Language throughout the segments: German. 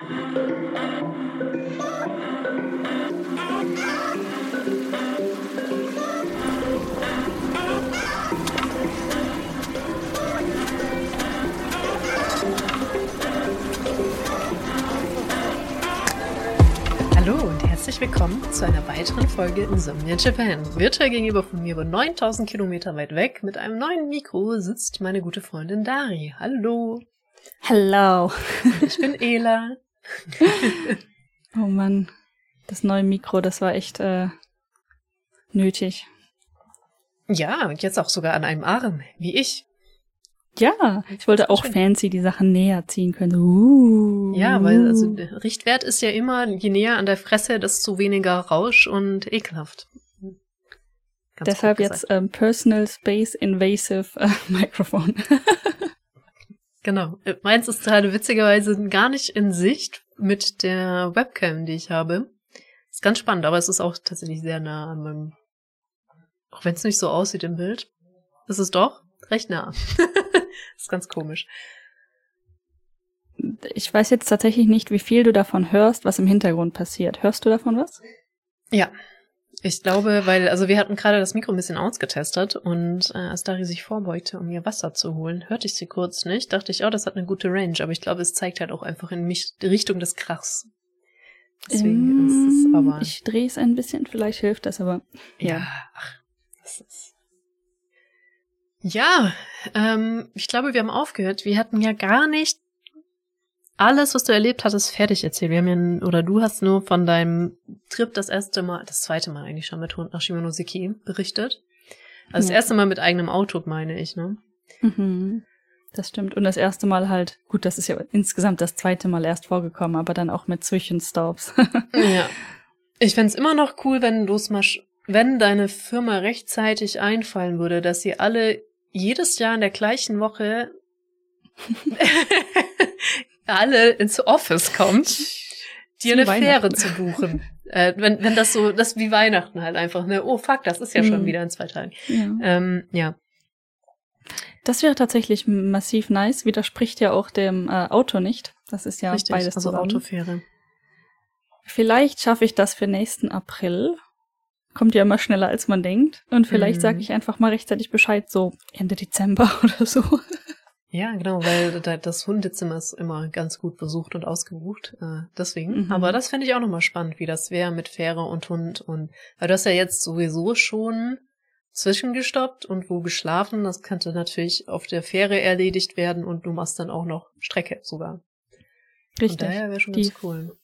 Hallo und herzlich willkommen zu einer weiteren Folge Insomnia Japan. Virtuell gegenüber von mir, über 9000 Kilometer weit weg, mit einem neuen Mikro sitzt meine gute Freundin Dari. Hallo. Hello. Und ich bin Ela. oh Mann, das neue Mikro, das war echt äh, nötig. Ja, und jetzt auch sogar an einem Arm, wie ich. Ja, ich wollte auch schön. fancy die Sachen näher ziehen können. Uh. Ja, weil also der Richtwert ist ja immer, je näher an der Fresse, desto weniger Rausch und ekelhaft. Ganz Deshalb jetzt ähm, Personal Space Invasive äh, Microphone. genau. Meins ist gerade witzigerweise gar nicht in Sicht mit der Webcam, die ich habe. Ist ganz spannend, aber es ist auch tatsächlich sehr nah an meinem, auch wenn es nicht so aussieht im Bild, ist es doch recht nah. ist ganz komisch. Ich weiß jetzt tatsächlich nicht, wie viel du davon hörst, was im Hintergrund passiert. Hörst du davon was? Ja. Ich glaube, weil, also wir hatten gerade das Mikro ein bisschen ausgetestet und äh, als Dari sich vorbeugte, um ihr Wasser zu holen, hörte ich sie kurz nicht, dachte ich, oh, das hat eine gute Range, aber ich glaube, es zeigt halt auch einfach in mich die Richtung des Krachs. Deswegen ähm, ist es aber. Ich drehe es ein bisschen, vielleicht hilft das, aber. Ja, ja ach, das ist. Ja, ähm, ich glaube, wir haben aufgehört. Wir hatten ja gar nicht alles, was du erlebt hattest, fertig erzählt. Wir haben ja, oder du hast nur von deinem Trip das erste Mal, das zweite Mal eigentlich schon mit Hund nach Shimonoseki berichtet. Also ja. das erste Mal mit eigenem Auto, meine ich, ne? Mhm. Das stimmt. Und das erste Mal halt, gut, das ist ja insgesamt das zweite Mal erst vorgekommen, aber dann auch mit Zwischenstops. ja. Ich fände immer noch cool, wenn du es mal, wenn deine Firma rechtzeitig einfallen würde, dass sie alle jedes Jahr in der gleichen Woche alle ins Office kommt, dir eine Fähre zu buchen. Äh, wenn, wenn das so, das wie Weihnachten halt einfach, ne? Oh fuck, das ist ja schon mhm. wieder in zwei Tagen. Ja. Ähm, ja. Das wäre tatsächlich massiv nice, widerspricht ja auch dem äh, Auto nicht. Das ist ja Richtig, beides also zusammen. Autofähre. Vielleicht schaffe ich das für nächsten April kommt ja immer schneller, als man denkt. Und vielleicht mhm. sage ich einfach mal rechtzeitig Bescheid, so Ende Dezember oder so. Ja, genau, weil das Hundezimmer ist immer ganz gut besucht und ausgebucht. Äh, deswegen. Mhm. Aber das fände ich auch nochmal spannend, wie das wäre mit Fähre und Hund. Und weil du hast ja jetzt sowieso schon zwischengestoppt und wo geschlafen. Das könnte natürlich auf der Fähre erledigt werden und du machst dann auch noch Strecke sogar. Richtig. Und daher wäre schon ganz cool.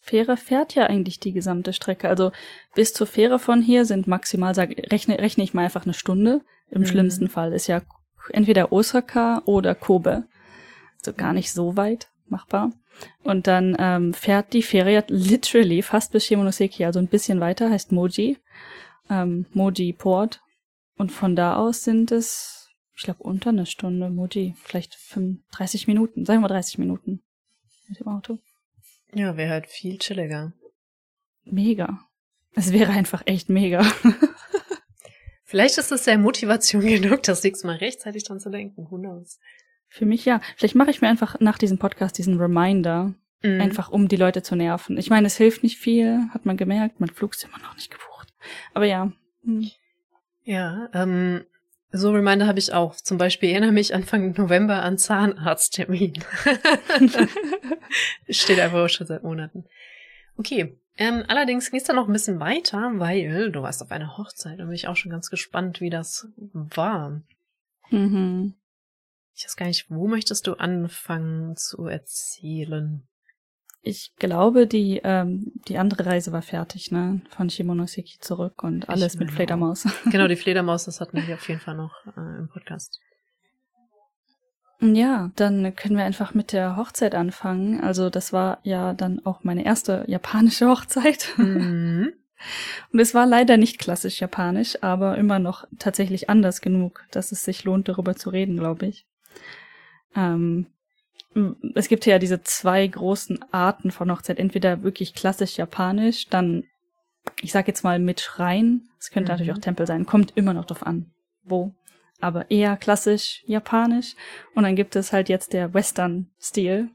Fähre fährt ja eigentlich die gesamte Strecke. Also bis zur Fähre von hier sind maximal, sag, rechne, rechne ich mal einfach eine Stunde. Im mhm. schlimmsten Fall ist ja entweder Osaka oder Kobe. Also gar nicht so weit machbar. Und dann ähm, fährt die Fähre literally fast bis Shimonoseki, also ein bisschen weiter, heißt Moji. Ähm, Moji Port. Und von da aus sind es, ich glaube, unter eine Stunde Moji. Vielleicht 35 Minuten, sagen wir 30 Minuten mit dem Auto. Ja, wäre halt viel chilliger. Mega. Es wäre einfach echt mega. Vielleicht ist das ja Motivation genug, das nächste Mal rechtzeitig dran zu denken. Who knows? Für mich ja. Vielleicht mache ich mir einfach nach diesem Podcast diesen Reminder, mhm. einfach um die Leute zu nerven. Ich meine, es hilft nicht viel, hat man gemerkt. Mein Flug ist immer noch nicht gebucht. Aber ja. Hm. Ja, ähm, so Reminder habe ich auch. Zum Beispiel erinnere mich Anfang November an Zahnarzttermin. Steht einfach schon seit Monaten. Okay. Ähm, allerdings geht's dann noch ein bisschen weiter, weil du warst auf einer Hochzeit und bin ich auch schon ganz gespannt, wie das war. Mhm. Ich weiß gar nicht, wo möchtest du anfangen zu erzählen? Ich glaube, die, ähm, die andere Reise war fertig, ne? Von Shimonoseki zurück und alles ich mit Fledermaus. Genau, die Fledermaus, das hatten wir auf jeden Fall noch äh, im Podcast. Ja, dann können wir einfach mit der Hochzeit anfangen. Also das war ja dann auch meine erste japanische Hochzeit. Mhm. Und es war leider nicht klassisch japanisch, aber immer noch tatsächlich anders genug, dass es sich lohnt, darüber zu reden, glaube ich. Ähm, es gibt ja diese zwei großen Arten von Hochzeit. Entweder wirklich klassisch japanisch, dann, ich sag jetzt mal mit Schrein. Es könnte mhm. natürlich auch Tempel sein. Kommt immer noch drauf an, wo. Aber eher klassisch japanisch. Und dann gibt es halt jetzt der Western-Stil.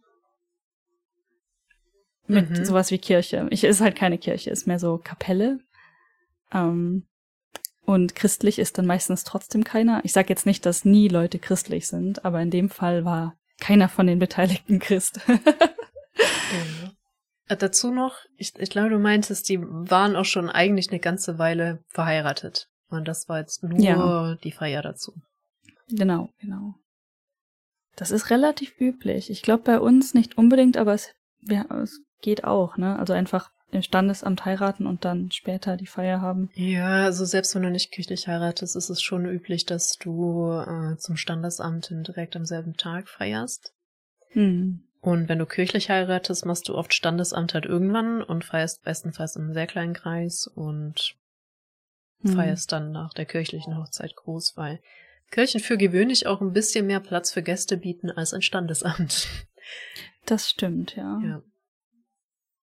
mit mhm. sowas wie Kirche. Ich ist halt keine Kirche, ist mehr so Kapelle. Ähm, und christlich ist dann meistens trotzdem keiner. Ich sage jetzt nicht, dass nie Leute christlich sind, aber in dem Fall war keiner von den Beteiligten Christ. ja. Äh, dazu noch, ich, ich glaube, du meintest, die waren auch schon eigentlich eine ganze Weile verheiratet. Und das war jetzt nur ja. die Feier dazu. Genau, genau. Das ist relativ üblich. Ich glaube bei uns nicht unbedingt, aber es, ja, es geht auch, ne? Also einfach im Standesamt heiraten und dann später die Feier haben. Ja, also selbst wenn du nicht kirchlich heiratest, ist es schon üblich, dass du äh, zum Standesamt direkt am selben Tag feierst. Hm. Und wenn du kirchlich heiratest, machst du oft Standesamt halt irgendwann und feierst bestenfalls einem sehr kleinen Kreis und. Feierst dann nach der kirchlichen Hochzeit groß, weil Kirchen für gewöhnlich auch ein bisschen mehr Platz für Gäste bieten als ein Standesamt. Das stimmt, ja. ja.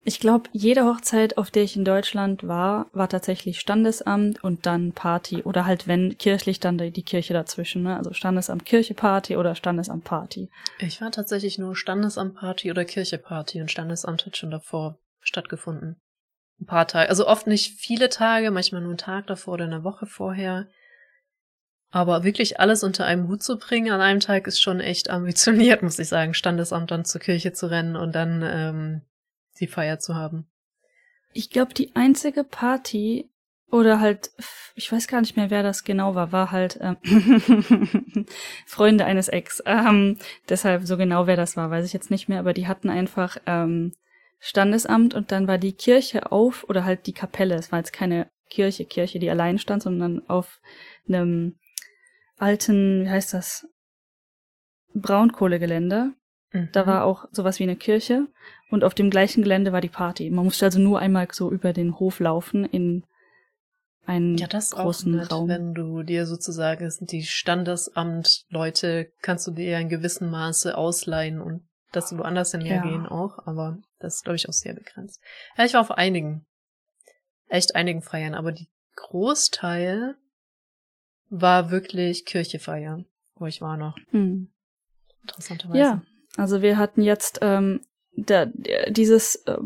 Ich glaube, jede Hochzeit, auf der ich in Deutschland war, war tatsächlich Standesamt und dann Party. Oder halt, wenn kirchlich, dann die Kirche dazwischen. Ne? Also Standesamt Kirche Party oder Standesamt Party. Ich war tatsächlich nur Standesamt Party oder Kirche Party und Standesamt hat schon davor stattgefunden. Ein paar Tage. Also oft nicht viele Tage, manchmal nur einen Tag davor oder eine Woche vorher. Aber wirklich alles unter einem Hut zu bringen an einem Tag ist schon echt ambitioniert, muss ich sagen. Standesamt dann zur Kirche zu rennen und dann ähm, die Feier zu haben. Ich glaube, die einzige Party oder halt, ich weiß gar nicht mehr, wer das genau war, war halt ähm, Freunde eines Ex. Ähm, deshalb so genau, wer das war, weiß ich jetzt nicht mehr, aber die hatten einfach ähm, Standesamt und dann war die Kirche auf oder halt die Kapelle. Es war jetzt keine Kirche, Kirche, die allein stand, sondern auf einem alten, wie heißt das, Braunkohlegelände. Mhm. Da war auch sowas wie eine Kirche und auf dem gleichen Gelände war die Party. Man musste also nur einmal so über den Hof laufen in einen ja, das großen auch nett, Raum. Wenn du dir sozusagen die Standesamt-Leute kannst du dir in gewissem Maße ausleihen und dass du woanders hinhergehen ja. auch, aber das ist, glaube ich, auch sehr begrenzt. Ja, ich war auf einigen, echt einigen Feiern, aber die Großteil war wirklich Kirchefeier, wo ich war noch. Hm. Interessanterweise. Ja, also wir hatten jetzt ähm, der, der, dieses äh,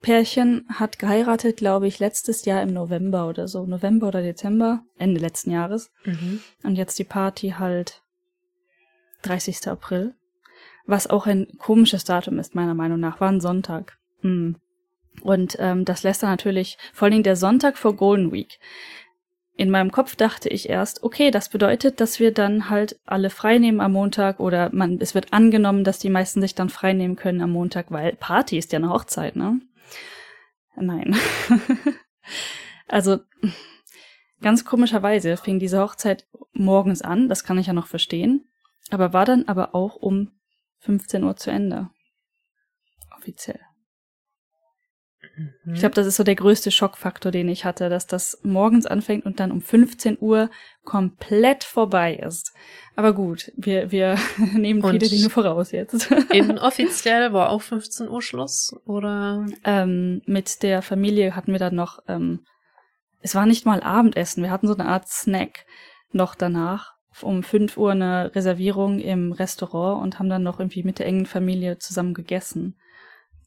Pärchen hat geheiratet, glaube ich, letztes Jahr im November oder so, November oder Dezember, Ende letzten Jahres. Mhm. Und jetzt die Party halt 30. April. Was auch ein komisches Datum ist, meiner Meinung nach, war ein Sonntag. Mhm. Und ähm, das lässt dann natürlich, vor allen Dingen der Sonntag vor Golden Week, in meinem Kopf dachte ich erst, okay, das bedeutet, dass wir dann halt alle frei nehmen am Montag oder man, es wird angenommen, dass die meisten sich dann frei nehmen können am Montag, weil Party ist ja eine Hochzeit, ne? Nein. also, ganz komischerweise fing diese Hochzeit morgens an, das kann ich ja noch verstehen, aber war dann aber auch um 15 Uhr zu Ende. Offiziell. Mhm. Ich glaube, das ist so der größte Schockfaktor, den ich hatte, dass das morgens anfängt und dann um 15 Uhr komplett vorbei ist. Aber gut, wir, wir nehmen und viele Dinge voraus jetzt. Inoffiziell war auch 15 Uhr Schluss, oder? Ähm, mit der Familie hatten wir dann noch, ähm, es war nicht mal Abendessen, wir hatten so eine Art Snack noch danach. Um 5 Uhr eine Reservierung im Restaurant und haben dann noch irgendwie mit der engen Familie zusammen gegessen.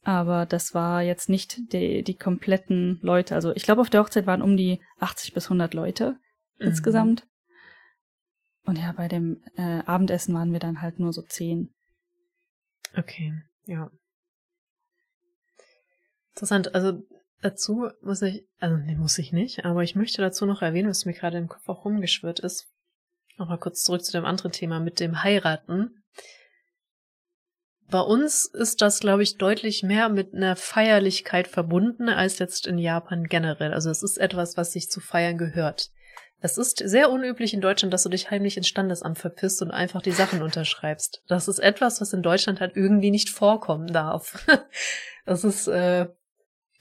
Aber das war jetzt nicht die, die kompletten Leute. Also ich glaube, auf der Hochzeit waren um die 80 bis 100 Leute mhm. insgesamt. Und ja, bei dem äh, Abendessen waren wir dann halt nur so zehn. Okay, ja. Interessant. Also dazu muss ich, also nee, muss ich nicht, aber ich möchte dazu noch erwähnen, was mir gerade im Kopf auch rumgeschwirrt ist. Nochmal kurz zurück zu dem anderen Thema mit dem Heiraten. Bei uns ist das, glaube ich, deutlich mehr mit einer Feierlichkeit verbunden als jetzt in Japan generell. Also es ist etwas, was sich zu feiern gehört. Es ist sehr unüblich in Deutschland, dass du dich heimlich ins Standesamt verpisst und einfach die Sachen unterschreibst. Das ist etwas, was in Deutschland halt irgendwie nicht vorkommen darf. das ist äh,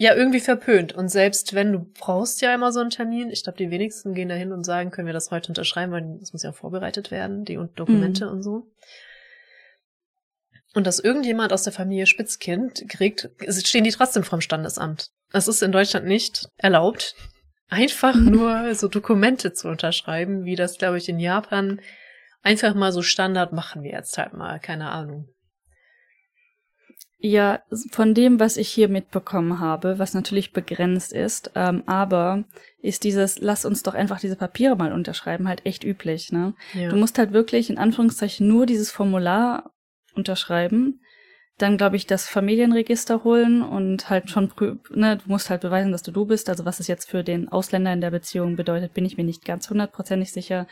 ja irgendwie verpönt. Und selbst wenn du brauchst ja immer so einen Termin, ich glaube, die wenigsten gehen da hin und sagen, können wir das heute unterschreiben, weil das muss ja vorbereitet werden, die Dokumente mhm. und so und dass irgendjemand aus der Familie Spitzkind kriegt, stehen die trotzdem vom Standesamt. Es ist in Deutschland nicht erlaubt, einfach nur so Dokumente zu unterschreiben, wie das, glaube ich, in Japan einfach mal so Standard machen wir jetzt halt mal, keine Ahnung. Ja, von dem, was ich hier mitbekommen habe, was natürlich begrenzt ist, ähm, aber ist dieses, lass uns doch einfach diese Papiere mal unterschreiben, halt echt üblich. Ne? Ja. Du musst halt wirklich in Anführungszeichen nur dieses Formular unterschreiben dann glaube ich das Familienregister holen und halt schon, ne, du musst halt beweisen, dass du du bist. Also was es jetzt für den Ausländer in der Beziehung bedeutet, bin ich mir nicht ganz hundertprozentig sicher,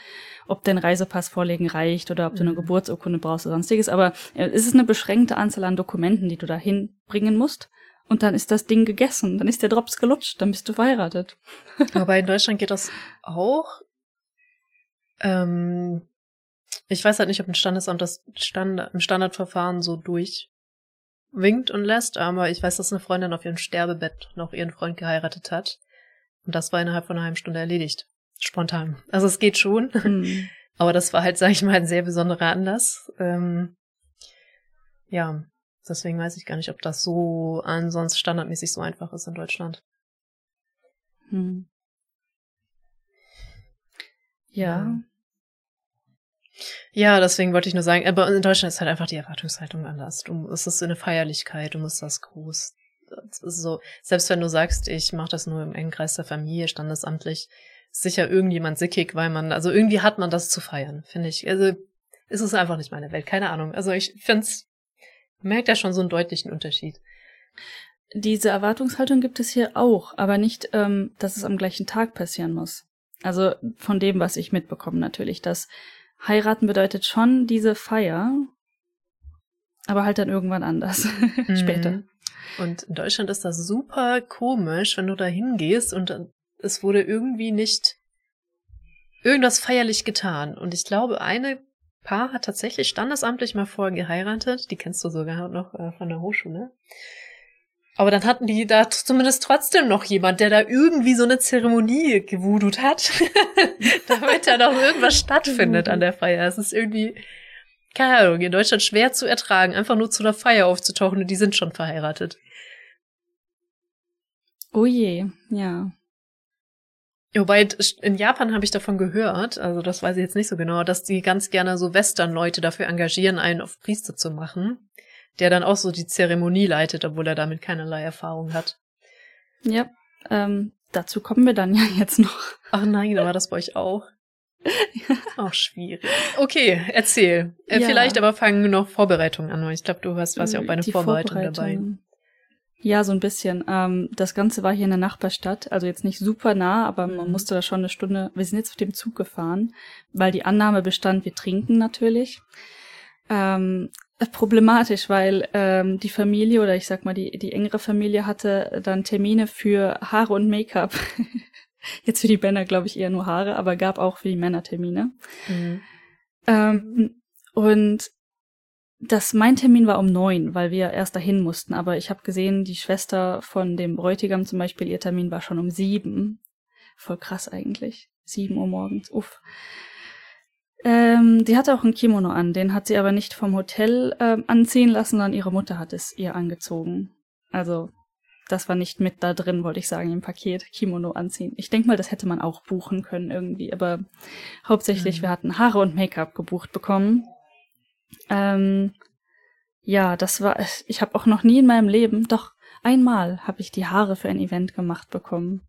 ob dein Reisepass vorlegen reicht oder ob du eine mhm. Geburtsurkunde brauchst oder sonstiges. Aber äh, es ist eine beschränkte Anzahl an Dokumenten, die du da hinbringen musst. Und dann ist das Ding gegessen, dann ist der Drops gelutscht, dann bist du verheiratet. Aber in Deutschland geht das auch. Ähm, ich weiß halt nicht, ob ein Standesamt das Stand im Standardverfahren so durch winkt und lässt, aber ich weiß, dass eine Freundin auf ihrem Sterbebett noch ihren Freund geheiratet hat. Und das war innerhalb von einer halben Stunde erledigt. Spontan. Also es geht schon. Mhm. Aber das war halt, sag ich mal, ein sehr besonderer Anlass. Ähm, ja, deswegen weiß ich gar nicht, ob das so ansonsten standardmäßig so einfach ist in Deutschland. Hm. Ja. Ja, deswegen wollte ich nur sagen, aber in Deutschland ist halt einfach die Erwartungshaltung anders. Du, es ist eine Feierlichkeit, du musst das groß. Das so, selbst wenn du sagst, ich mache das nur im engen Kreis der Familie, standesamtlich, ist sicher irgendjemand sickig, weil man, also irgendwie hat man das zu feiern, finde ich. Also ist es einfach nicht meine Welt, keine Ahnung. Also ich finde es, merkt ja schon so einen deutlichen Unterschied. Diese Erwartungshaltung gibt es hier auch, aber nicht, ähm, dass es am gleichen Tag passieren muss. Also von dem, was ich mitbekomme natürlich, dass heiraten bedeutet schon diese Feier, aber halt dann irgendwann anders. Mhm. Später. Und in Deutschland ist das super komisch, wenn du da hingehst und es wurde irgendwie nicht irgendwas feierlich getan. Und ich glaube, eine Paar hat tatsächlich standesamtlich mal vorher geheiratet. Die kennst du sogar noch äh, von der Hochschule. Aber dann hatten die da zumindest trotzdem noch jemand, der da irgendwie so eine Zeremonie gewudut hat, damit da noch irgendwas stattfindet an der Feier. Es ist irgendwie, keine Ahnung, in Deutschland schwer zu ertragen, einfach nur zu einer Feier aufzutauchen und die sind schon verheiratet. Oh je, ja. Wobei, in Japan habe ich davon gehört, also das weiß ich jetzt nicht so genau, dass die ganz gerne so Western-Leute dafür engagieren, einen auf Priester zu machen der dann auch so die Zeremonie leitet, obwohl er damit keinerlei Erfahrung hat. Ja, ähm, dazu kommen wir dann ja jetzt noch. Ach nein, war das bei euch auch? ja. Auch schwierig. Okay, erzähl. Äh, ja. Vielleicht aber fangen noch Vorbereitungen an. Ich glaube, du hast was ja auch bei einer Vorbereitung, Vorbereitung dabei. Ja, so ein bisschen. Ähm, das Ganze war hier in der Nachbarstadt, also jetzt nicht super nah, aber mhm. man musste da schon eine Stunde. Wir sind jetzt auf dem Zug gefahren, weil die Annahme bestand, wir trinken natürlich. Ähm, problematisch, weil ähm, die Familie oder ich sag mal die, die engere Familie hatte dann Termine für Haare und Make-up. Jetzt für die Männer glaube ich eher nur Haare, aber gab auch für die Männer Termine. Mhm. Ähm, und das mein Termin war um neun, weil wir erst dahin mussten. Aber ich habe gesehen, die Schwester von dem Bräutigam zum Beispiel, ihr Termin war schon um sieben. Voll krass eigentlich. Sieben Uhr morgens. Uff. Ähm, die hatte auch ein Kimono an, den hat sie aber nicht vom Hotel ähm, anziehen lassen, sondern ihre Mutter hat es ihr angezogen. Also das war nicht mit da drin, wollte ich sagen, im Paket Kimono anziehen. Ich denke mal, das hätte man auch buchen können irgendwie, aber hauptsächlich mhm. wir hatten Haare und Make-up gebucht bekommen. Ähm, ja, das war, ich habe auch noch nie in meinem Leben, doch einmal habe ich die Haare für ein Event gemacht bekommen,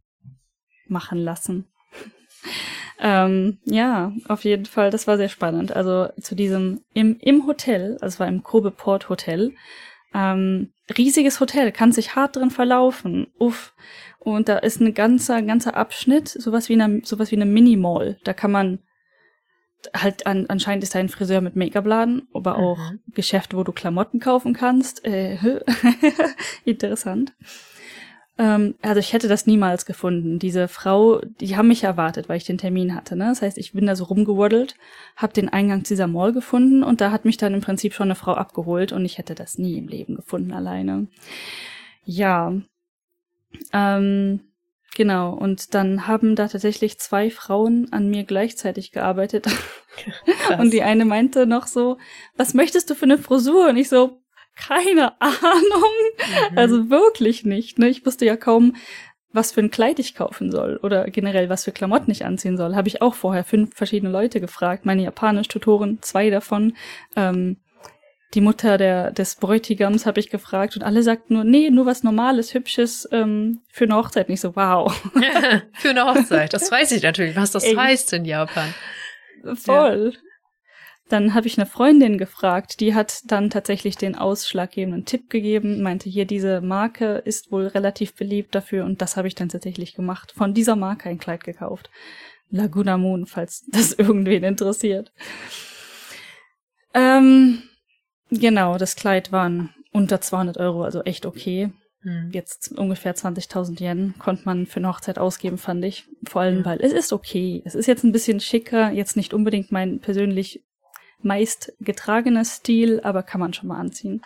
machen lassen. Ähm, ja, auf jeden Fall, das war sehr spannend. Also zu diesem im, im Hotel, also es war im Kobe Port Hotel, ähm, riesiges Hotel, kann sich hart drin verlaufen. Uff. Und da ist ein ganzer, ganzer Abschnitt, sowas wie eine, sowas wie eine Mini-Mall. Da kann man halt an, anscheinend ist da ein Friseur mit Make-up-Laden, aber auch mhm. Geschäfte, wo du Klamotten kaufen kannst. Äh, interessant. Ähm, also ich hätte das niemals gefunden. Diese Frau, die haben mich erwartet, weil ich den Termin hatte. Ne? Das heißt, ich bin da so rumgewaddelt, habe den Eingang zu dieser Mall gefunden und da hat mich dann im Prinzip schon eine Frau abgeholt und ich hätte das nie im Leben gefunden alleine. Ja. Ähm, genau. Und dann haben da tatsächlich zwei Frauen an mir gleichzeitig gearbeitet. und die eine meinte noch so, was möchtest du für eine Frisur? Und ich so, keine Ahnung. Mhm. Also wirklich nicht. Ne? Ich wusste ja kaum, was für ein Kleid ich kaufen soll oder generell was für Klamotten ich anziehen soll. Habe ich auch vorher fünf verschiedene Leute gefragt. Meine Japanisch-Tutoren, zwei davon. Ähm, die Mutter der, des Bräutigams habe ich gefragt und alle sagten nur, nee, nur was Normales, Hübsches ähm, für eine Hochzeit. Nicht so, wow. für eine Hochzeit, das weiß ich natürlich, was das Ey. heißt in Japan. Voll. Ja. Dann habe ich eine Freundin gefragt, die hat dann tatsächlich den ausschlaggebenden Tipp gegeben, meinte hier, diese Marke ist wohl relativ beliebt dafür und das habe ich dann tatsächlich gemacht. Von dieser Marke ein Kleid gekauft. Laguna Moon, falls das irgendwen interessiert. Ähm, genau, das Kleid waren unter 200 Euro, also echt okay. Hm. Jetzt ungefähr 20.000 Yen konnte man für eine Hochzeit ausgeben, fand ich. Vor allem, ja. weil es ist okay. Es ist jetzt ein bisschen schicker, jetzt nicht unbedingt mein persönlich meist getragener Stil, aber kann man schon mal anziehen.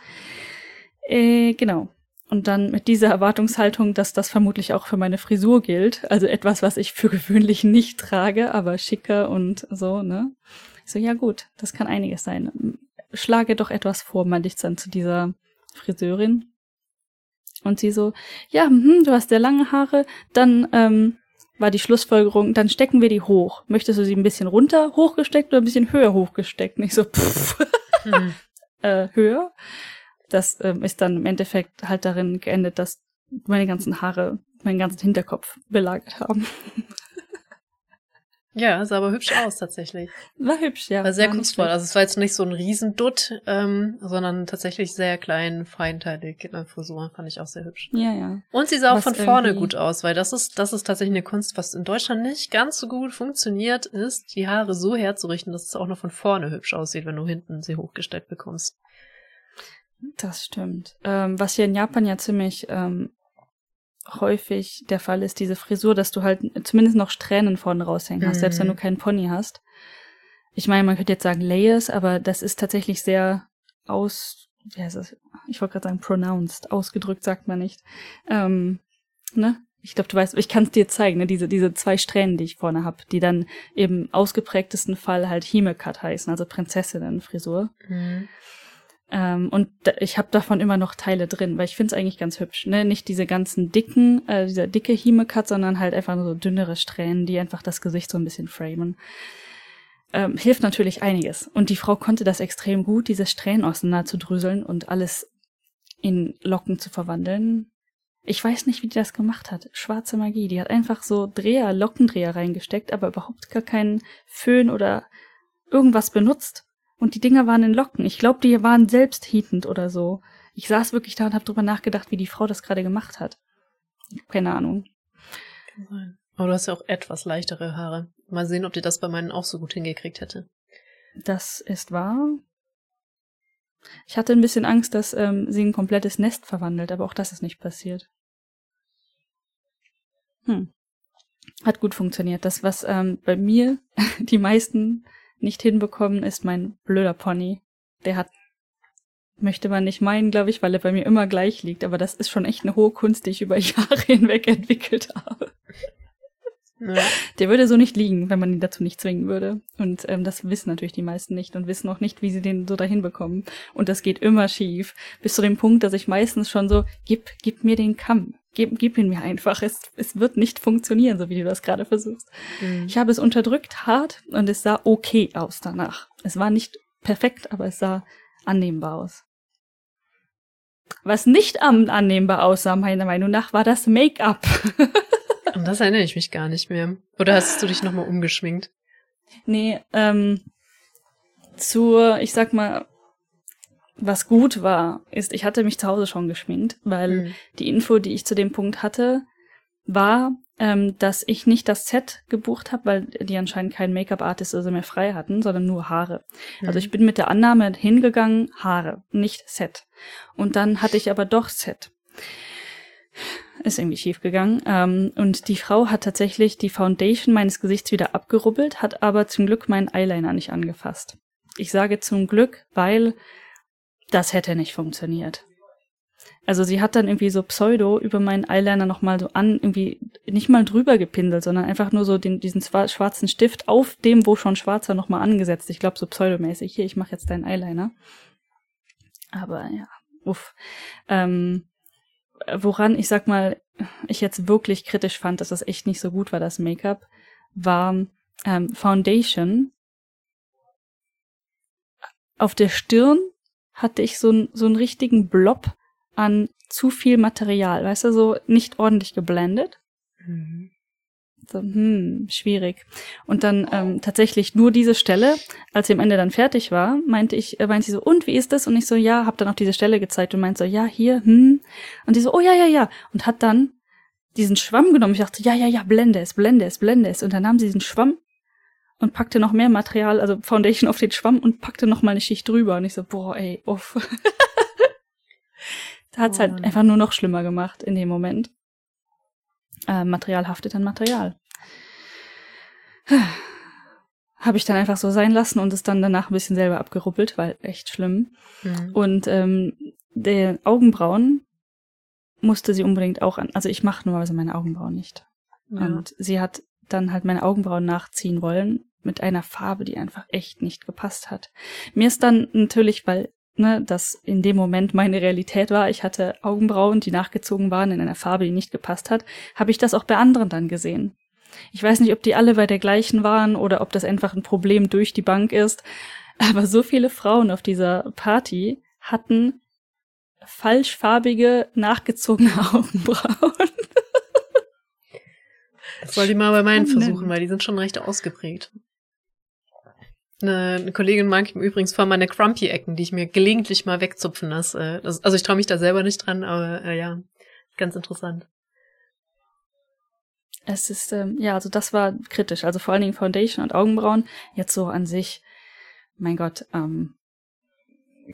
Äh, genau. Und dann mit dieser Erwartungshaltung, dass das vermutlich auch für meine Frisur gilt, also etwas, was ich für gewöhnlich nicht trage, aber schicker und so, ne? so, ja gut, das kann einiges sein. Schlage doch etwas vor, meinte ich dann zu dieser Friseurin. Und sie so, ja, hm, du hast sehr lange Haare, dann ähm, war die Schlussfolgerung, dann stecken wir die hoch. Möchtest du sie ein bisschen runter hochgesteckt oder ein bisschen höher hochgesteckt? Nicht so, pff, hm. äh, höher. Das ähm, ist dann im Endeffekt halt darin geendet, dass meine ganzen Haare meinen ganzen Hinterkopf belagert haben. Ja, sah aber hübsch aus tatsächlich. War hübsch, ja. War sehr war kunstvoll. Also es war jetzt nicht so ein Riesendutt, ähm, sondern tatsächlich sehr klein, feinteilig in der Frisur. Fand ich auch sehr hübsch. Ja, ja. Und sie sah auch von vorne gut aus, weil das ist, das ist tatsächlich eine Kunst, was in Deutschland nicht ganz so gut funktioniert, ist, die Haare so herzurichten, dass es auch noch von vorne hübsch aussieht, wenn du hinten sie hochgestellt bekommst. Das stimmt. Ähm, was hier in Japan ja ziemlich ähm, häufig der Fall ist, diese Frisur, dass du halt zumindest noch Strähnen vorne raushängen hast, mhm. selbst wenn du mhm. keinen Pony hast. Ich meine, man könnte jetzt sagen Layers, aber das ist tatsächlich sehr aus, wie heißt das? Ich wollte gerade sagen pronounced, ausgedrückt sagt man nicht. Ähm, ne? Ich glaube, du weißt, ich kann es dir zeigen, ne? diese, diese zwei Strähnen, die ich vorne habe, die dann im ausgeprägtesten Fall halt Hime-Cut heißen, also Prinzessinnenfrisur. Mhm. Ähm, und ich habe davon immer noch Teile drin, weil ich finde es eigentlich ganz hübsch. Ne? Nicht diese ganzen dicken, äh, dieser dicke Hime-Cut, sondern halt einfach nur so dünnere Strähnen, die einfach das Gesicht so ein bisschen framen. Ähm, hilft natürlich einiges. Und die Frau konnte das extrem gut, diese Strähnen auseinander zu drüseln und alles in Locken zu verwandeln. Ich weiß nicht, wie die das gemacht hat. Schwarze Magie. Die hat einfach so Dreher, Lockendreher reingesteckt, aber überhaupt gar keinen Föhn oder irgendwas benutzt. Und die Dinger waren in Locken. Ich glaube, die waren selbst heatend oder so. Ich saß wirklich da und habe drüber nachgedacht, wie die Frau das gerade gemacht hat. Keine Ahnung. Aber du hast ja auch etwas leichtere Haare. Mal sehen, ob die das bei meinen auch so gut hingekriegt hätte. Das ist wahr. Ich hatte ein bisschen Angst, dass ähm, sie ein komplettes Nest verwandelt, aber auch das ist nicht passiert. Hm. Hat gut funktioniert. Das, was ähm, bei mir die meisten nicht hinbekommen, ist mein blöder Pony. Der hat, möchte man nicht meinen, glaube ich, weil er bei mir immer gleich liegt, aber das ist schon echt eine hohe Kunst, die ich über Jahre hinweg entwickelt habe. Ja. Der würde so nicht liegen, wenn man ihn dazu nicht zwingen würde. Und ähm, das wissen natürlich die meisten nicht und wissen auch nicht, wie sie den so dahin bekommen. Und das geht immer schief. Bis zu dem Punkt, dass ich meistens schon so, gib, gib mir den Kamm. Gib, gib ihn mir einfach. Es, es wird nicht funktionieren, so wie du das gerade versuchst. Mhm. Ich habe es unterdrückt, hart, und es sah okay aus danach. Es war nicht perfekt, aber es sah annehmbar aus. Was nicht annehmbar aussah, meiner Meinung nach, war das Make-up. Und das erinnere ich mich gar nicht mehr. Oder hast du dich nochmal umgeschminkt? Nee, ähm, zur, ich sag mal, was gut war, ist, ich hatte mich zu Hause schon geschminkt, weil mhm. die Info, die ich zu dem Punkt hatte, war, ähm, dass ich nicht das Set gebucht habe, weil die anscheinend keinen Make-up-Artist also mehr frei hatten, sondern nur Haare. Mhm. Also ich bin mit der Annahme hingegangen, Haare, nicht Set. Und dann hatte ich aber doch Set. Ist irgendwie schief gegangen. Ähm, und die Frau hat tatsächlich die Foundation meines Gesichts wieder abgerubbelt, hat aber zum Glück meinen Eyeliner nicht angefasst. Ich sage zum Glück, weil das hätte nicht funktioniert. Also sie hat dann irgendwie so Pseudo über meinen Eyeliner nochmal so an, irgendwie nicht mal drüber gepinselt, sondern einfach nur so den, diesen schwarzen Stift auf dem, wo schon schwarzer nochmal angesetzt. Ich glaube so pseudomäßig. Hier, ich mache jetzt deinen Eyeliner. Aber ja, uff. Ähm, woran ich sag mal, ich jetzt wirklich kritisch fand, dass das echt nicht so gut war, das Make-up, war ähm, Foundation auf der Stirn hatte ich so, n, so einen richtigen Blob an zu viel Material, weißt du, so nicht ordentlich geblendet. Mhm. So, hm, schwierig. Und dann ähm, tatsächlich nur diese Stelle, als sie am Ende dann fertig war, meinte ich, äh, meinte sie so, und wie ist das? Und ich so, ja, hab dann auch diese Stelle gezeigt und meinte so, ja, hier, hm. Und die so, oh ja, ja, ja. Und hat dann diesen Schwamm genommen. Ich dachte, ja, ja, ja, blende es, blende es, blende es. Und dann nahm sie diesen Schwamm und packte noch mehr Material, also Foundation auf den Schwamm und packte noch mal eine Schicht drüber. Und ich so, boah, ey, uff. da hat's oh, halt einfach nur noch schlimmer gemacht in dem Moment. Äh, Material haftet an Material. Habe ich dann einfach so sein lassen und es dann danach ein bisschen selber abgeruppelt, weil echt schlimm. Mhm. Und ähm, der Augenbrauen musste sie unbedingt auch an. Also ich mache normalerweise meine Augenbrauen nicht. Ja. Und sie hat dann halt meine Augenbrauen nachziehen wollen mit einer Farbe, die einfach echt nicht gepasst hat. Mir ist dann natürlich, weil ne, das in dem Moment meine Realität war, ich hatte Augenbrauen, die nachgezogen waren in einer Farbe, die nicht gepasst hat, habe ich das auch bei anderen dann gesehen. Ich weiß nicht, ob die alle bei der gleichen waren oder ob das einfach ein Problem durch die Bank ist, aber so viele Frauen auf dieser Party hatten falschfarbige, nachgezogene Augenbrauen. Das soll ich mal bei meinen versuchen, weil die sind schon recht ausgeprägt. Eine, eine Kollegin mag übrigens vor meine Crumpy-Ecken, die ich mir gelegentlich mal wegzupfen lasse. Also ich traue mich da selber nicht dran, aber äh, ja, ganz interessant. Es ist, ähm, ja, also das war kritisch. Also vor allen Dingen Foundation und Augenbrauen. Jetzt so an sich, mein Gott, ähm,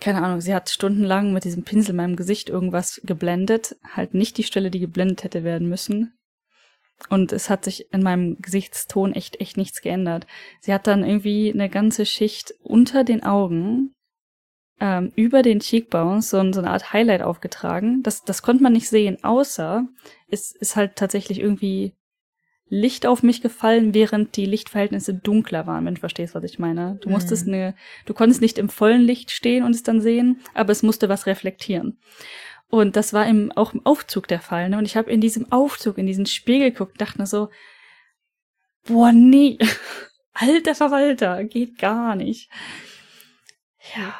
keine Ahnung, sie hat stundenlang mit diesem Pinsel in meinem Gesicht irgendwas geblendet. Halt nicht die Stelle, die geblendet hätte werden müssen. Und es hat sich in meinem Gesichtston echt, echt nichts geändert. Sie hat dann irgendwie eine ganze Schicht unter den Augen, ähm, über den Cheekbones, so, so eine Art Highlight aufgetragen. Das, das konnte man nicht sehen, außer es ist halt tatsächlich irgendwie Licht auf mich gefallen, während die Lichtverhältnisse dunkler waren, wenn du verstehst, was ich meine. Du musstest mhm. eine, du konntest nicht im vollen Licht stehen und es dann sehen, aber es musste was reflektieren. Und das war im, auch im Aufzug der Fall. Ne? Und ich habe in diesem Aufzug, in diesen Spiegel geguckt, dachte mir so, boah, nee, alter Verwalter, geht gar nicht. Ja.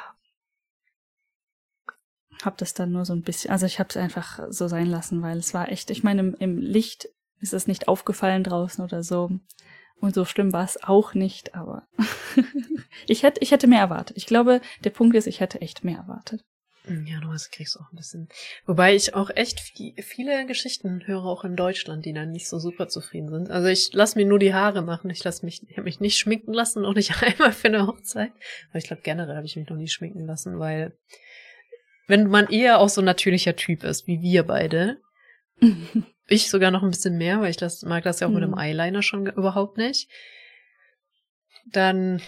Hab das dann nur so ein bisschen, also ich habe es einfach so sein lassen, weil es war echt, ich meine, im, im Licht ist es nicht aufgefallen draußen oder so. Und so schlimm war es auch nicht, aber ich hätte, ich hätte mehr erwartet. Ich glaube, der Punkt ist, ich hätte echt mehr erwartet. Hm, ja, du kriegst auch ein bisschen. Wobei ich auch echt viele Geschichten höre, auch in Deutschland, die dann nicht so super zufrieden sind. Also ich lasse mir nur die Haare machen. Ich lasse mich, ich habe mich nicht schminken lassen, auch nicht einmal für eine Hochzeit. Aber ich glaube generell habe ich mich noch nie schminken lassen, weil wenn man eher auch so ein natürlicher Typ ist, wie wir beide, ich sogar noch ein bisschen mehr, weil ich das mag das ja auch mhm. mit dem hm. Eyeliner schon überhaupt nicht, dann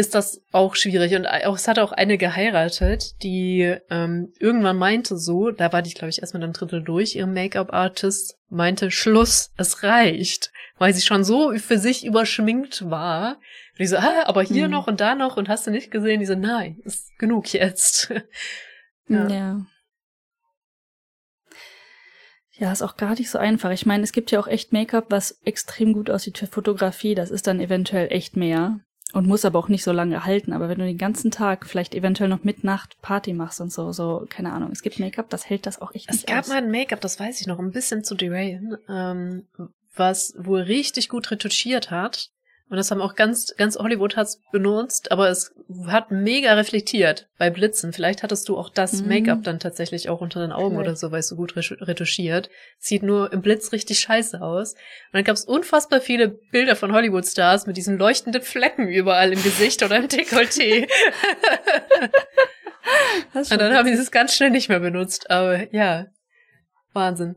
ist das auch schwierig. Und auch, es hat auch eine geheiratet, die ähm, irgendwann meinte so, da war die, glaube ich, erstmal ein Drittel durch, ihre Make-up-Artist meinte, Schluss, es reicht. Weil sie schon so für sich überschminkt war. Und die so, ah, aber hier mhm. noch und da noch und hast du nicht gesehen? Die so, nein, ist genug jetzt. ja. ja. Ja, ist auch gar nicht so einfach. Ich meine, es gibt ja auch echt Make-up, was extrem gut aussieht für Fotografie. Das ist dann eventuell echt mehr und muss aber auch nicht so lange halten. Aber wenn du den ganzen Tag vielleicht eventuell noch mit Nacht Party machst und so, so, keine Ahnung, es gibt Make-up, das hält das auch echt es nicht Es gab mal ein Make-up, das weiß ich noch, ein bisschen zu derailen, ähm, was wohl richtig gut retuschiert hat. Und das haben auch ganz, ganz Hollywood hat's benutzt, aber es hat mega reflektiert bei Blitzen. Vielleicht hattest du auch das mhm. Make-up dann tatsächlich auch unter den Augen Vielleicht. oder so, weil es so gut retuschiert. Sieht nur im Blitz richtig scheiße aus. Und dann gab's unfassbar viele Bilder von Hollywood-Stars mit diesen leuchtenden Flecken überall im Gesicht oder im Dekolleté. Und dann haben sie es ganz schnell nicht mehr benutzt. Aber ja, Wahnsinn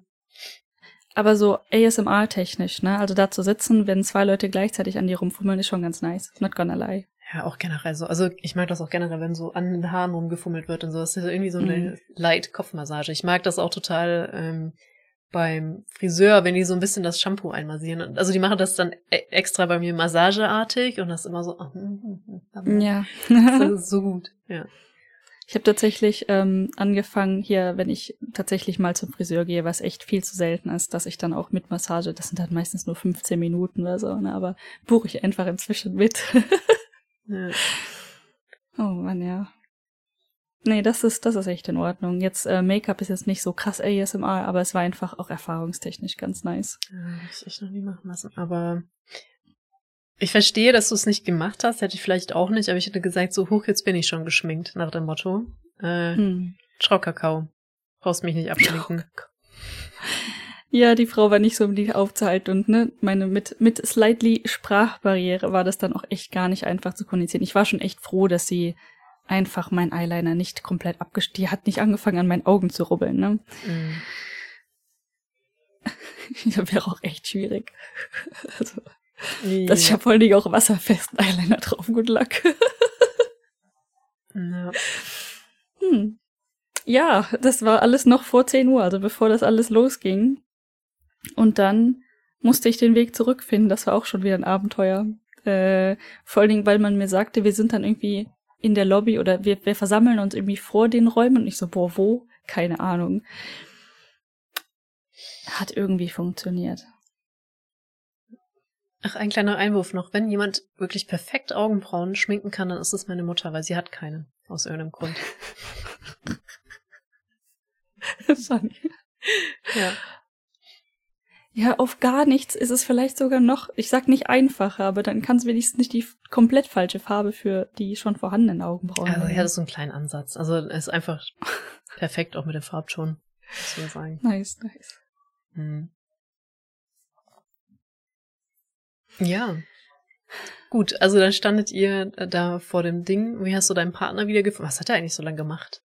aber so ASMR-technisch, ne? Also da zu sitzen, wenn zwei Leute gleichzeitig an dir rumfummeln, ist schon ganz nice. Not gonna lie. Ja, auch generell so. Also ich mag das auch generell, wenn so an den Haaren rumgefummelt wird und so. Das ist irgendwie so eine mm. Light-Kopfmassage. Ich mag das auch total ähm, beim Friseur, wenn die so ein bisschen das Shampoo einmassieren. Also die machen das dann e extra bei mir massageartig und das ist immer so. Oh, mm, mm, ja. das ist so gut. Ja. Ich habe tatsächlich ähm, angefangen hier, wenn ich tatsächlich mal zum Friseur gehe, was echt viel zu selten ist, dass ich dann auch mit Massage, das sind halt meistens nur 15 Minuten oder so, ne, aber buche ich einfach inzwischen mit. ja. Oh Mann, ja. Nee, das ist, das ist echt in Ordnung. Jetzt, äh, Make-up ist jetzt nicht so krass ASMR, aber es war einfach auch erfahrungstechnisch ganz nice. Ja, ich echt noch nie machen lassen. Aber ich verstehe, dass du es nicht gemacht hast. Hätte ich vielleicht auch nicht, aber ich hätte gesagt, so hoch jetzt bin ich schon geschminkt, nach dem Motto. Äh, hm. Schraukakao. Brauchst mich nicht abschminken. Ja, die Frau war nicht so um die aufzuhalten und ne, meine mit mit slightly Sprachbarriere war das dann auch echt gar nicht einfach zu kommunizieren. Ich war schon echt froh, dass sie einfach mein Eyeliner nicht komplett abgest... Die hat nicht angefangen, an meinen Augen zu rubbeln, ne? Mm. das wäre auch echt schwierig. Also, ja. das, ich habe vor allen Dingen auch wasserfesten Eyeliner drauf. Gut Luck. ja. Hm. Ja, das war alles noch vor 10 Uhr, also bevor das alles losging. Und dann musste ich den Weg zurückfinden. Das war auch schon wieder ein Abenteuer. Äh, vor allen Dingen, weil man mir sagte, wir sind dann irgendwie in der Lobby oder wir, wir versammeln uns irgendwie vor den Räumen und ich so, boah, wo? Keine Ahnung. Hat irgendwie funktioniert. Ach, ein kleiner Einwurf noch. Wenn jemand wirklich perfekt Augenbrauen schminken kann, dann ist es meine Mutter, weil sie hat keine. Aus irgendeinem Grund. Funny. Ja. Ja, auf gar nichts ist es vielleicht sogar noch, ich sag nicht einfacher, aber dann kann es wenigstens nicht die komplett falsche Farbe für die schon vorhandenen Augenbrauen Also ja, das ist so ein kleiner Ansatz. Also es ist einfach perfekt auch mit der man sagen. Nice, nice. Hm. Ja. Gut, also dann standet ihr da vor dem Ding. Wie hast du deinen Partner wieder gefunden? Was hat er eigentlich so lange gemacht?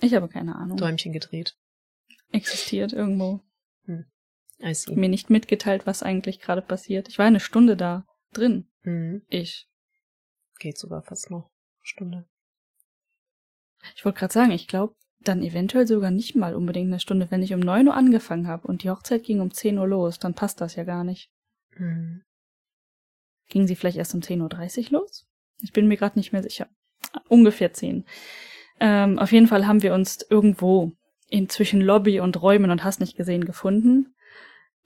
Ich habe keine Ahnung. Däumchen gedreht. Existiert irgendwo. Hm. Mir nicht mitgeteilt, was eigentlich gerade passiert. Ich war eine Stunde da drin. Mhm. Ich. Geht sogar fast noch. Stunde. Ich wollte gerade sagen, ich glaube, dann eventuell sogar nicht mal unbedingt eine Stunde. Wenn ich um neun Uhr angefangen habe und die Hochzeit ging um zehn Uhr los, dann passt das ja gar nicht. Mhm. Ging sie vielleicht erst um zehn Uhr dreißig los? Ich bin mir gerade nicht mehr sicher. Ungefähr zehn. Ähm, auf jeden Fall haben wir uns irgendwo in zwischen Lobby und Räumen und hast nicht gesehen gefunden.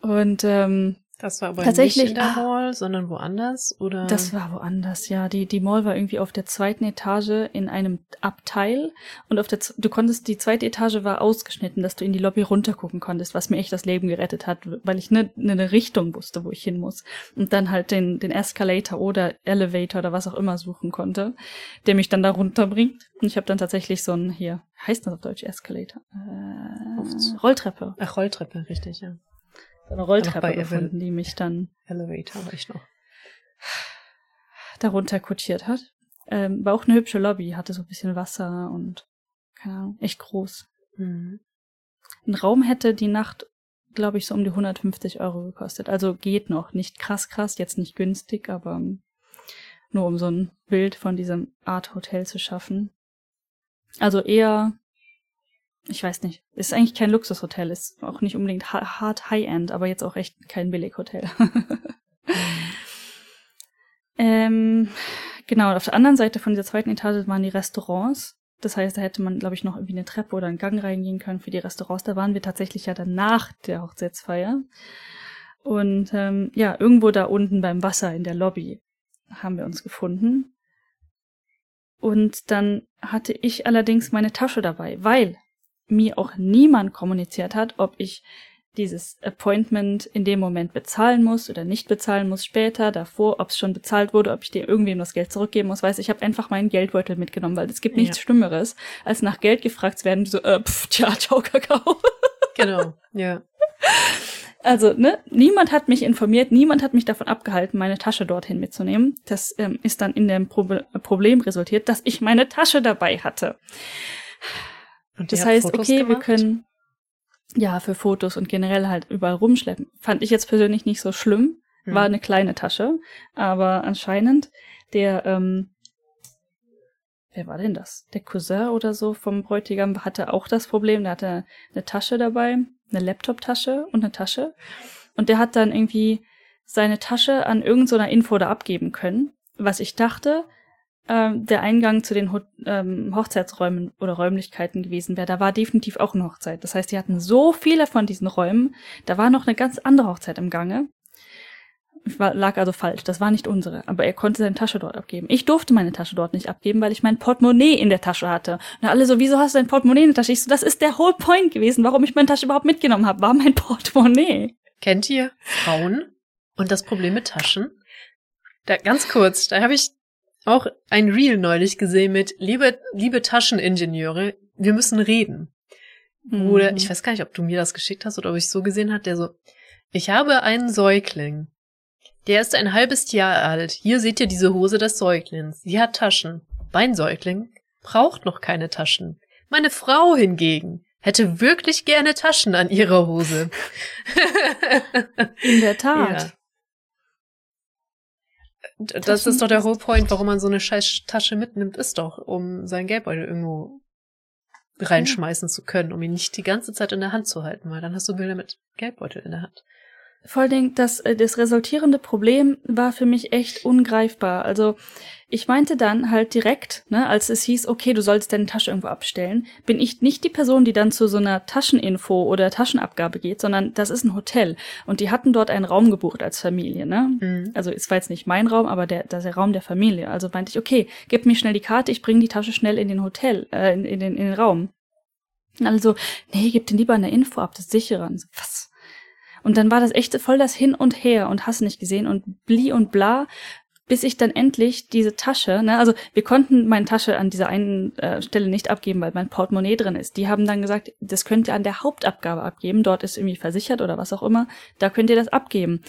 Und ähm, das war aber tatsächlich nicht in der Mall, sondern woanders, oder? Das war woanders, ja. Die, die Mall war irgendwie auf der zweiten Etage in einem Abteil und auf der, du konntest, die zweite Etage war ausgeschnitten, dass du in die Lobby runtergucken konntest, was mir echt das Leben gerettet hat, weil ich ne, ne, ne Richtung wusste, wo ich hin muss. Und dann halt den, den Escalator oder Elevator oder was auch immer suchen konnte, der mich dann da runterbringt. Und ich habe dann tatsächlich so ein, hier, heißt das auf Deutsch Escalator? Äh, Rolltreppe. Ach, Rolltreppe, richtig, ja so eine Rolltreppe gefunden, die mich dann Elevator war ich noch darunter kutschiert hat. Ähm, war auch eine hübsche Lobby, hatte so ein bisschen Wasser und keine Ahnung, echt groß. Mhm. Ein Raum hätte die Nacht, glaube ich, so um die 150 Euro gekostet. Also geht noch, nicht krass krass, jetzt nicht günstig, aber nur um so ein Bild von diesem Art Hotel zu schaffen. Also eher ich weiß nicht, ist eigentlich kein Luxushotel, ist auch nicht unbedingt hart High-End, aber jetzt auch echt kein Billighotel. ähm, genau, auf der anderen Seite von dieser zweiten Etage waren die Restaurants. Das heißt, da hätte man, glaube ich, noch irgendwie eine Treppe oder einen Gang reingehen können für die Restaurants. Da waren wir tatsächlich ja dann nach der Hochzeitsfeier. Und ähm, ja, irgendwo da unten beim Wasser in der Lobby haben wir uns gefunden. Und dann hatte ich allerdings meine Tasche dabei, weil mir auch niemand kommuniziert hat, ob ich dieses Appointment in dem Moment bezahlen muss oder nicht bezahlen muss später, davor, ob es schon bezahlt wurde, ob ich dir irgendwem das Geld zurückgeben muss, weiß ich habe einfach meinen Geldbeutel mitgenommen, weil es gibt nichts ja. Schlimmeres, als nach Geld gefragt zu werden, so, äh, pff, tja, ciao, Kakao. Genau, ja. Also, ne, niemand hat mich informiert, niemand hat mich davon abgehalten, meine Tasche dorthin mitzunehmen. Das ähm, ist dann in dem Pro Problem resultiert, dass ich meine Tasche dabei hatte. Und das heißt, Fotos okay, gemacht? wir können ja für Fotos und generell halt überall rumschleppen. Fand ich jetzt persönlich nicht so schlimm. Hm. War eine kleine Tasche, aber anscheinend der ähm, wer war denn das? Der Cousin oder so vom Bräutigam hatte auch das Problem. Der hatte eine Tasche dabei, eine Laptop-Tasche und eine Tasche. Und der hat dann irgendwie seine Tasche an irgendeiner so Info da abgeben können. Was ich dachte, ähm, der Eingang zu den Ho ähm, Hochzeitsräumen oder Räumlichkeiten gewesen wäre. Da war definitiv auch eine Hochzeit. Das heißt, die hatten so viele von diesen Räumen. Da war noch eine ganz andere Hochzeit im Gange. war, lag also falsch. Das war nicht unsere. Aber er konnte seine Tasche dort abgeben. Ich durfte meine Tasche dort nicht abgeben, weil ich mein Portemonnaie in der Tasche hatte. Und alle so, wieso hast du dein Portemonnaie in der Tasche? Ich so, das ist der whole point gewesen, warum ich meine Tasche überhaupt mitgenommen habe, war mein Portemonnaie. Kennt ihr Frauen und das Problem mit Taschen? Da, ganz kurz, da habe ich auch ein Reel neulich gesehen mit liebe, liebe Tascheningenieure, wir müssen reden. Mhm. Oder ich weiß gar nicht, ob du mir das geschickt hast oder ob ich so gesehen hat, der so, ich habe einen Säugling. Der ist ein halbes Jahr alt. Hier seht ihr diese Hose des Säuglings. Sie hat Taschen. Mein Säugling braucht noch keine Taschen. Meine Frau hingegen hätte wirklich gerne Taschen an ihrer Hose. In der Tat. Ja. Das ist doch der whole point, warum man so eine scheiß Tasche mitnimmt, ist doch, um sein Geldbeutel irgendwo reinschmeißen ja. zu können, um ihn nicht die ganze Zeit in der Hand zu halten, weil dann hast du Bilder mit Geldbeutel in der Hand. Vor allen Dingen, das, äh, das resultierende Problem war für mich echt ungreifbar. Also ich meinte dann halt direkt, ne, als es hieß, okay, du sollst deine Tasche irgendwo abstellen, bin ich nicht die Person, die dann zu so einer Tascheninfo oder Taschenabgabe geht, sondern das ist ein Hotel und die hatten dort einen Raum gebucht als Familie, ne? Mhm. Also es war jetzt nicht mein Raum, aber der, das ist der Raum der Familie. Also meinte ich, okay, gib mir schnell die Karte, ich bringe die Tasche schnell in den Hotel, äh, in, in, den, in den Raum. Also, nee, gib den lieber eine Info ab, das ist sicherer. So, was? Und dann war das echt voll das Hin und Her und hast nicht gesehen und bli und bla, bis ich dann endlich diese Tasche, ne, also wir konnten meine Tasche an dieser einen äh, Stelle nicht abgeben, weil mein Portemonnaie drin ist. Die haben dann gesagt, das könnt ihr an der Hauptabgabe abgeben, dort ist irgendwie versichert oder was auch immer, da könnt ihr das abgeben.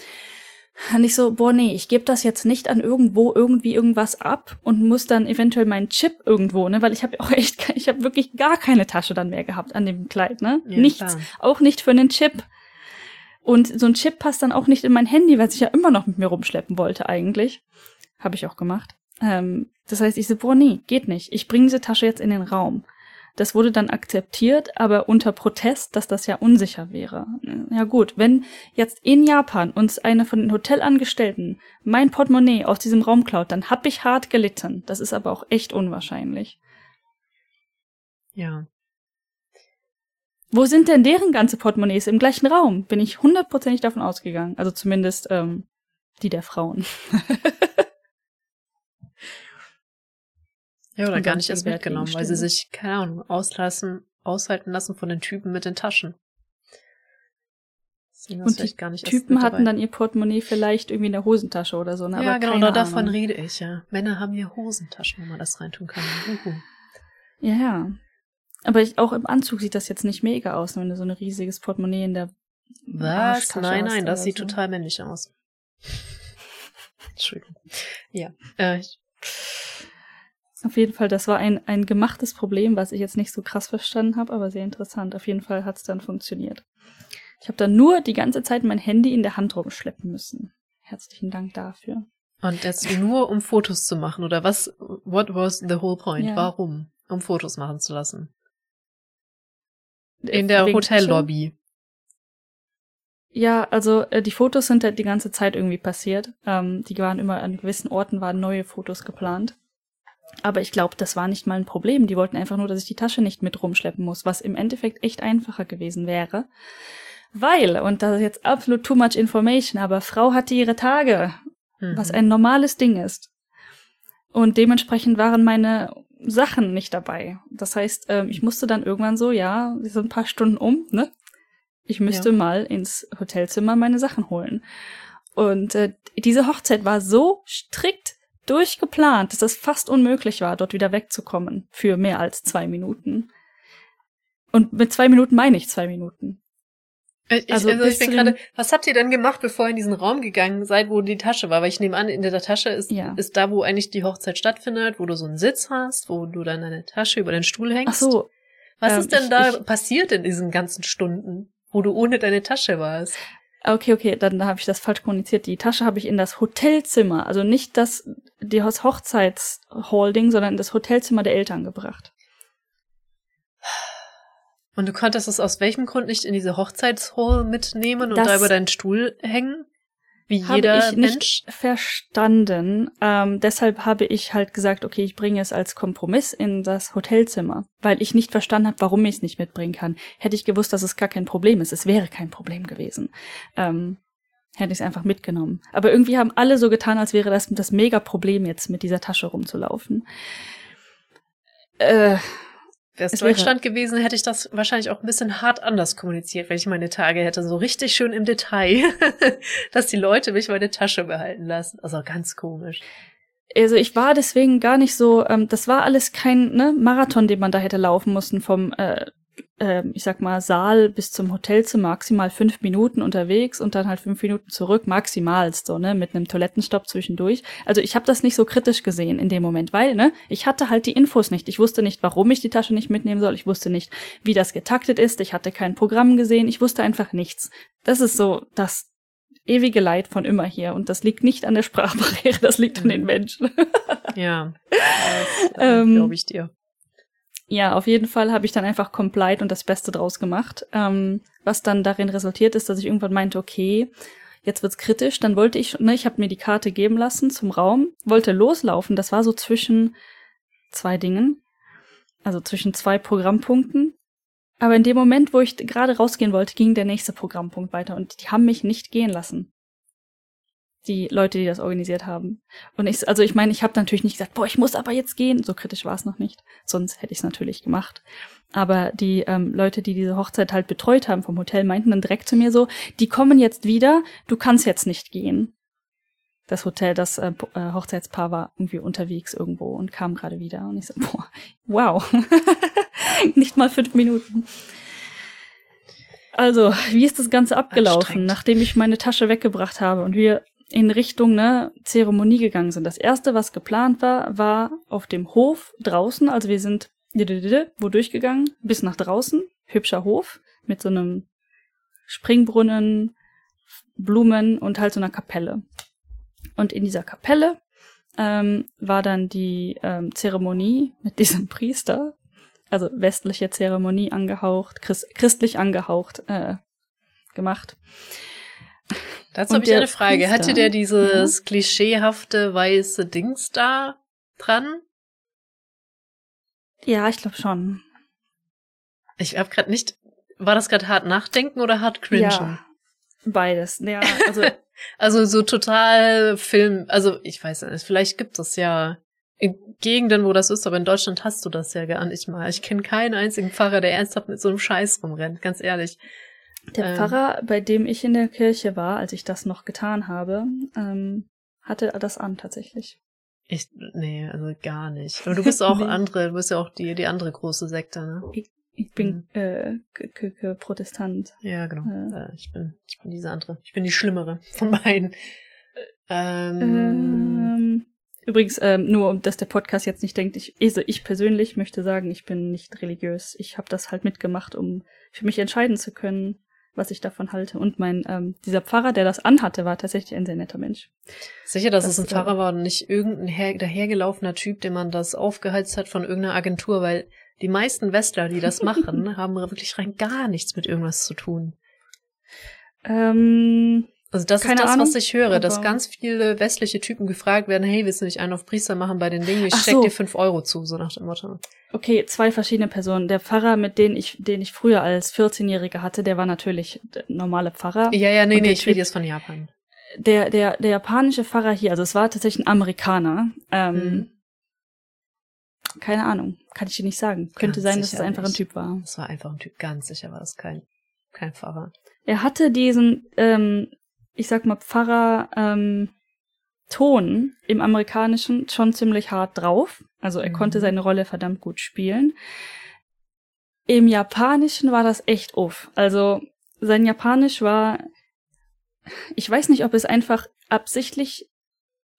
Und ich so, boah, nee, ich gebe das jetzt nicht an irgendwo irgendwie irgendwas ab und muss dann eventuell meinen Chip irgendwo, ne, weil ich habe auch echt, ich habe wirklich gar keine Tasche dann mehr gehabt an dem Kleid, ne, ja, nichts, klar. auch nicht für einen Chip. Und so ein Chip passt dann auch nicht in mein Handy, was ich ja immer noch mit mir rumschleppen wollte eigentlich. Habe ich auch gemacht. Ähm, das heißt, ich so, boah, nee, geht nicht. Ich bringe diese Tasche jetzt in den Raum. Das wurde dann akzeptiert, aber unter Protest, dass das ja unsicher wäre. Ja gut, wenn jetzt in Japan uns eine von den Hotelangestellten mein Portemonnaie aus diesem Raum klaut, dann hab ich hart gelitten. Das ist aber auch echt unwahrscheinlich. Ja. Wo sind denn deren ganze Portemonnaies im gleichen Raum? Bin ich hundertprozentig davon ausgegangen. Also zumindest ähm, die der Frauen. ja, oder gar nicht erst mitgenommen, weil sie sich, keine Ahnung, auslassen, aushalten lassen von den Typen mit den Taschen. Und die Typen hatten dann ihr Portemonnaie vielleicht irgendwie in der Hosentasche oder so. Ne? Ja, Aber genau, davon rede ich, ja. Männer haben hier Hosentaschen, wo man das reintun kann. Uhu. Ja, ja. Aber ich, auch im Anzug sieht das jetzt nicht mega aus, wenn du so ein riesiges Portemonnaie in der Was? Nein, nein, das sieht so. total männlich aus. Entschuldigung. Ja. Äh, auf jeden Fall, das war ein, ein gemachtes Problem, was ich jetzt nicht so krass verstanden habe, aber sehr interessant. Auf jeden Fall hat es dann funktioniert. Ich habe dann nur die ganze Zeit mein Handy in der Hand rumschleppen müssen. Herzlichen Dank dafür. Und jetzt nur um Fotos zu machen, oder was? What was the whole point? Ja. Warum? Um Fotos machen zu lassen. In der Hotellobby. Ja, also äh, die Fotos sind halt die ganze Zeit irgendwie passiert. Ähm, die waren immer an gewissen Orten waren neue Fotos geplant. Aber ich glaube, das war nicht mal ein Problem. Die wollten einfach nur, dass ich die Tasche nicht mit rumschleppen muss, was im Endeffekt echt einfacher gewesen wäre. Weil, und das ist jetzt absolut too much information, aber Frau hatte ihre Tage, mhm. was ein normales Ding ist. Und dementsprechend waren meine Sachen nicht dabei. Das heißt, ähm, ich musste dann irgendwann so, ja, so ein paar Stunden um, ne? Ich müsste ja. mal ins Hotelzimmer meine Sachen holen. Und äh, diese Hochzeit war so strikt durchgeplant, dass es fast unmöglich war, dort wieder wegzukommen für mehr als zwei Minuten. Und mit zwei Minuten meine ich zwei Minuten. Ich, also, also ich bin gerade, was habt ihr denn gemacht, bevor ihr in diesen Raum gegangen seid, wo die Tasche war? Weil ich nehme an, in der Tasche ist, ja. ist da, wo eigentlich die Hochzeit stattfindet, wo du so einen Sitz hast, wo du dann deine Tasche über den Stuhl hängst. Ach so. Was ähm, ist denn ich, da ich, passiert in diesen ganzen Stunden, wo du ohne deine Tasche warst? Okay, okay, dann habe ich das falsch kommuniziert. Die Tasche habe ich in das Hotelzimmer, also nicht das, das Hochzeitsholding, sondern in das Hotelzimmer der Eltern gebracht. Und du konntest es aus welchem Grund nicht in diese Hochzeitshall mitnehmen und das da über deinen Stuhl hängen? Wie jeder ich Mensch? Nicht verstanden. Ähm, deshalb habe ich halt gesagt, okay, ich bringe es als Kompromiss in das Hotelzimmer, weil ich nicht verstanden habe, warum ich es nicht mitbringen kann. Hätte ich gewusst, dass es gar kein Problem ist, es wäre kein Problem gewesen. Ähm, hätte ich es einfach mitgenommen. Aber irgendwie haben alle so getan, als wäre das das mega Problem jetzt mit dieser Tasche rumzulaufen. Äh, Wäre es Deutschland gewesen, hätte ich das wahrscheinlich auch ein bisschen hart anders kommuniziert, wenn ich meine Tage hätte, so richtig schön im Detail, dass die Leute mich meine Tasche behalten lassen. Also ganz komisch. Also ich war deswegen gar nicht so, ähm, das war alles kein ne, Marathon, den man da hätte laufen müssen vom äh, äh, ich sag mal, Saal bis zum Hotelzimmer maximal fünf Minuten unterwegs und dann halt fünf Minuten zurück, maximal so, ne, mit einem Toilettenstopp zwischendurch. Also ich habe das nicht so kritisch gesehen in dem Moment, weil, ne, ich hatte halt die Infos nicht. Ich wusste nicht, warum ich die Tasche nicht mitnehmen soll. Ich wusste nicht, wie das getaktet ist. Ich hatte kein Programm gesehen. Ich wusste einfach nichts. Das ist so das ewige Leid von immer hier. Und das liegt nicht an der Sprachbarriere, das liegt an den mhm. Menschen. ja, das ähm, glaube ich dir ja, auf jeden Fall habe ich dann einfach complied und das Beste draus gemacht. Ähm, was dann darin resultiert ist, dass ich irgendwann meinte, okay, jetzt wird's kritisch. Dann wollte ich, ne, ich habe mir die Karte geben lassen zum Raum, wollte loslaufen. Das war so zwischen zwei Dingen, also zwischen zwei Programmpunkten. Aber in dem Moment, wo ich gerade rausgehen wollte, ging der nächste Programmpunkt weiter und die haben mich nicht gehen lassen die Leute, die das organisiert haben. Und ich, also ich meine, ich habe natürlich nicht gesagt, boah, ich muss aber jetzt gehen. So kritisch war es noch nicht. Sonst hätte ich es natürlich gemacht. Aber die ähm, Leute, die diese Hochzeit halt betreut haben vom Hotel, meinten dann direkt zu mir so, die kommen jetzt wieder, du kannst jetzt nicht gehen. Das Hotel, das äh, äh Hochzeitspaar war irgendwie unterwegs irgendwo und kam gerade wieder. Und ich so, boah, wow. nicht mal fünf Minuten. Also, wie ist das Ganze abgelaufen, nachdem ich meine Tasche weggebracht habe und wir in Richtung ne, Zeremonie gegangen sind. Das erste, was geplant war, war auf dem Hof draußen. Also wir sind wo durchgegangen, bis nach draußen. Hübscher Hof mit so einem Springbrunnen, Blumen und halt so einer Kapelle. Und in dieser Kapelle ähm, war dann die ähm, Zeremonie mit diesem Priester, also westliche Zeremonie angehaucht, christ christlich angehaucht äh, gemacht. Dazu habe ich eine Frage. Priester, Hatte der dieses ja. klischeehafte weiße Dings da dran? Ja, ich glaube schon. Ich habe gerade nicht. War das gerade hart nachdenken oder hart cringen? Ja, beides. Ja, also also so total Film. Also ich weiß nicht. Vielleicht gibt es ja in Gegenden, wo das ist, aber in Deutschland hast du das ja gar nicht mal. Ich kenne keinen einzigen Pfarrer, der ernsthaft mit so einem Scheiß rumrennt. Ganz ehrlich. Der ähm, Pfarrer, bei dem ich in der Kirche war, als ich das noch getan habe, ähm, hatte das an tatsächlich. Ich, nee, also gar nicht. Aber du bist auch nee. andere, du bist ja auch die, die andere große Sekte, ne? Ich, ich bin mhm. äh, Protestant. Ja, genau. Äh. ich bin, ich bin diese andere. Ich bin die schlimmere von beiden. Ähm, ähm, übrigens, ähm, nur dass der Podcast jetzt nicht denkt, ich, also ich persönlich möchte sagen, ich bin nicht religiös. Ich habe das halt mitgemacht, um für mich entscheiden zu können, was ich davon halte. Und mein, ähm, dieser Pfarrer, der das anhatte, war tatsächlich ein sehr netter Mensch. Sicher, dass das, es ein Pfarrer war und nicht irgendein her dahergelaufener Typ, dem man das aufgeheizt hat von irgendeiner Agentur, weil die meisten Westler, die das machen, haben wirklich rein gar nichts mit irgendwas zu tun. Ähm, also das Keine ist das, Ahnung, was ich höre, dass ganz viele westliche Typen gefragt werden, hey, willst du nicht einen auf Priester machen bei den Dingen? Ich steck so. dir fünf Euro zu, so nach dem Motto. Okay, zwei verschiedene Personen. Der Pfarrer, mit dem ich, den ich früher als 14-Jähriger hatte, der war natürlich der normale Pfarrer. Ja, ja, nee, nee, ich rede jetzt von Japan. Der, der, der japanische Pfarrer hier, also es war tatsächlich ein Amerikaner. Ähm, mhm. Keine Ahnung, kann ich dir nicht sagen. Ganz Könnte sein, dass es einfach nicht. ein Typ war. Es war einfach ein Typ, ganz sicher war es kein, kein Pfarrer. Er hatte diesen, ähm, ich sag mal, Pfarrer ähm, Ton im Amerikanischen schon ziemlich hart drauf. Also er mhm. konnte seine Rolle verdammt gut spielen. Im Japanischen war das echt uff. Also sein Japanisch war, ich weiß nicht, ob es einfach absichtlich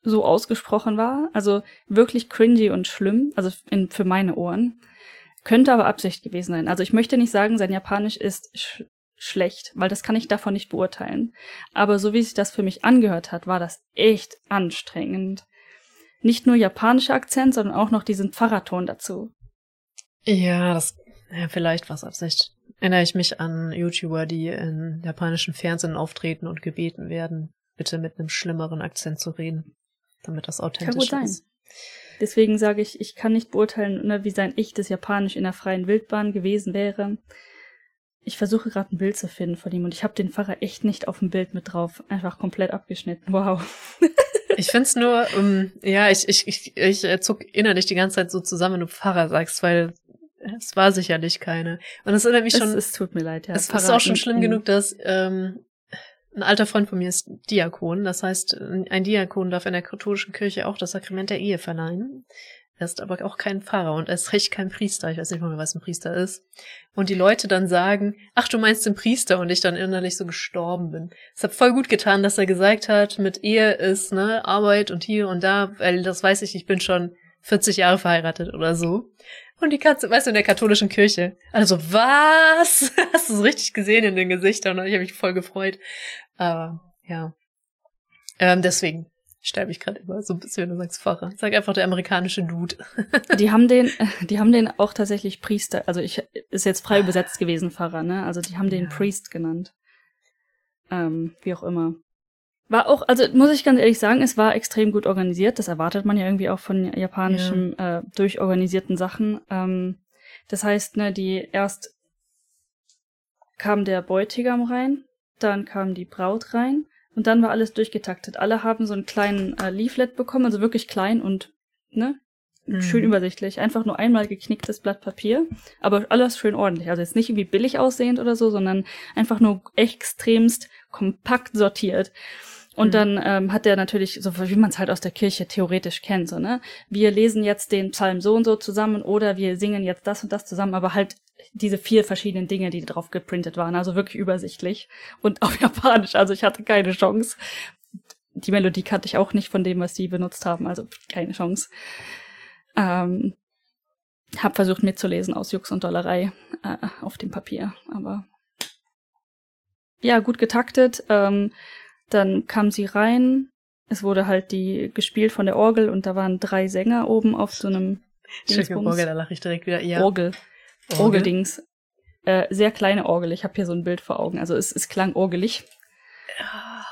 so ausgesprochen war, also wirklich cringy und schlimm, also in, für meine Ohren. Könnte aber Absicht gewesen sein. Also ich möchte nicht sagen, sein Japanisch ist schlecht, weil das kann ich davon nicht beurteilen. Aber so wie sich das für mich angehört hat, war das echt anstrengend. Nicht nur japanischer Akzent, sondern auch noch diesen Pfarrerton dazu. Ja, das, ja, vielleicht was Absicht. Erinnere ich mich an YouTuber, die in japanischen Fernsehen auftreten und gebeten werden, bitte mit einem schlimmeren Akzent zu reden, damit das authentisch kann gut sein. ist. Deswegen sage ich, ich kann nicht beurteilen, ne, wie sein echtes Japanisch in der freien Wildbahn gewesen wäre. Ich versuche gerade ein Bild zu finden von ihm und ich habe den Pfarrer echt nicht auf dem Bild mit drauf. Einfach komplett abgeschnitten. Wow. ich find's nur, um, ja, ich, ich, ich, ich zuck innerlich die ganze Zeit so zusammen, wenn du Pfarrer sagst, weil es war sicherlich keine. Und es erinnert mich schon. Es, es tut mir leid, ja. Es Pfarrer ist auch schon schlimm genug, dass ähm, ein alter Freund von mir ist Diakon. Das heißt, ein Diakon darf in der katholischen Kirche auch das Sakrament der Ehe verleihen. Er ist aber auch kein Pfarrer und er ist recht kein Priester. Ich weiß nicht mal, was ein Priester ist. Und die Leute dann sagen, ach, du meinst den Priester und ich dann innerlich so gestorben bin. Es hat voll gut getan, dass er gesagt hat, mit Ehe ist, ne, Arbeit und hier und da, weil das weiß ich, ich bin schon 40 Jahre verheiratet oder so. Und die Katze, weißt du, in der katholischen Kirche. Also, was? Hast du es richtig gesehen in den Gesichtern? Ich habe mich voll gefreut. Aber, ja. Ähm, deswegen sterbe ich gerade immer so ein bisschen, wenn du sagst Pfarrer. Sag einfach der amerikanische Dude. die haben den, die haben den auch tatsächlich Priester, also ich, ist jetzt frei übersetzt gewesen, Pfarrer, ne? Also die haben den Priest genannt. Ähm, wie auch immer. War auch, also muss ich ganz ehrlich sagen, es war extrem gut organisiert. Das erwartet man ja irgendwie auch von japanischen ja. äh, durchorganisierten Sachen. Ähm, das heißt, ne, die erst kam der Bräutigam rein, dann kam die Braut rein und dann war alles durchgetaktet. Alle haben so einen kleinen äh, Leaflet bekommen, also wirklich klein und ne, mhm. schön übersichtlich. Einfach nur einmal geknicktes Blatt Papier, aber alles schön ordentlich. Also jetzt nicht irgendwie billig aussehend oder so, sondern einfach nur extremst kompakt sortiert. Und mhm. dann ähm, hat er natürlich, so wie man es halt aus der Kirche theoretisch kennt, so, ne? Wir lesen jetzt den Psalm so und so zusammen oder wir singen jetzt das und das zusammen, aber halt diese vier verschiedenen Dinge, die drauf geprintet waren, also wirklich übersichtlich und auf Japanisch, also ich hatte keine Chance. Die Melodie kannte ich auch nicht von dem, was die benutzt haben, also keine Chance. Ähm, hab versucht mitzulesen aus Jux und Dollerei äh, auf dem Papier, aber ja, gut getaktet. Ähm, dann kam sie rein. Es wurde halt die gespielt von der Orgel und da waren drei Sänger oben auf so einem Dingsbums. Orgel, da lache ich direkt wieder. Ja. Orgel. Orgel. Orgeldings. Äh, sehr kleine Orgel. Ich habe hier so ein Bild vor Augen. Also es, es klang orgelig. Ja.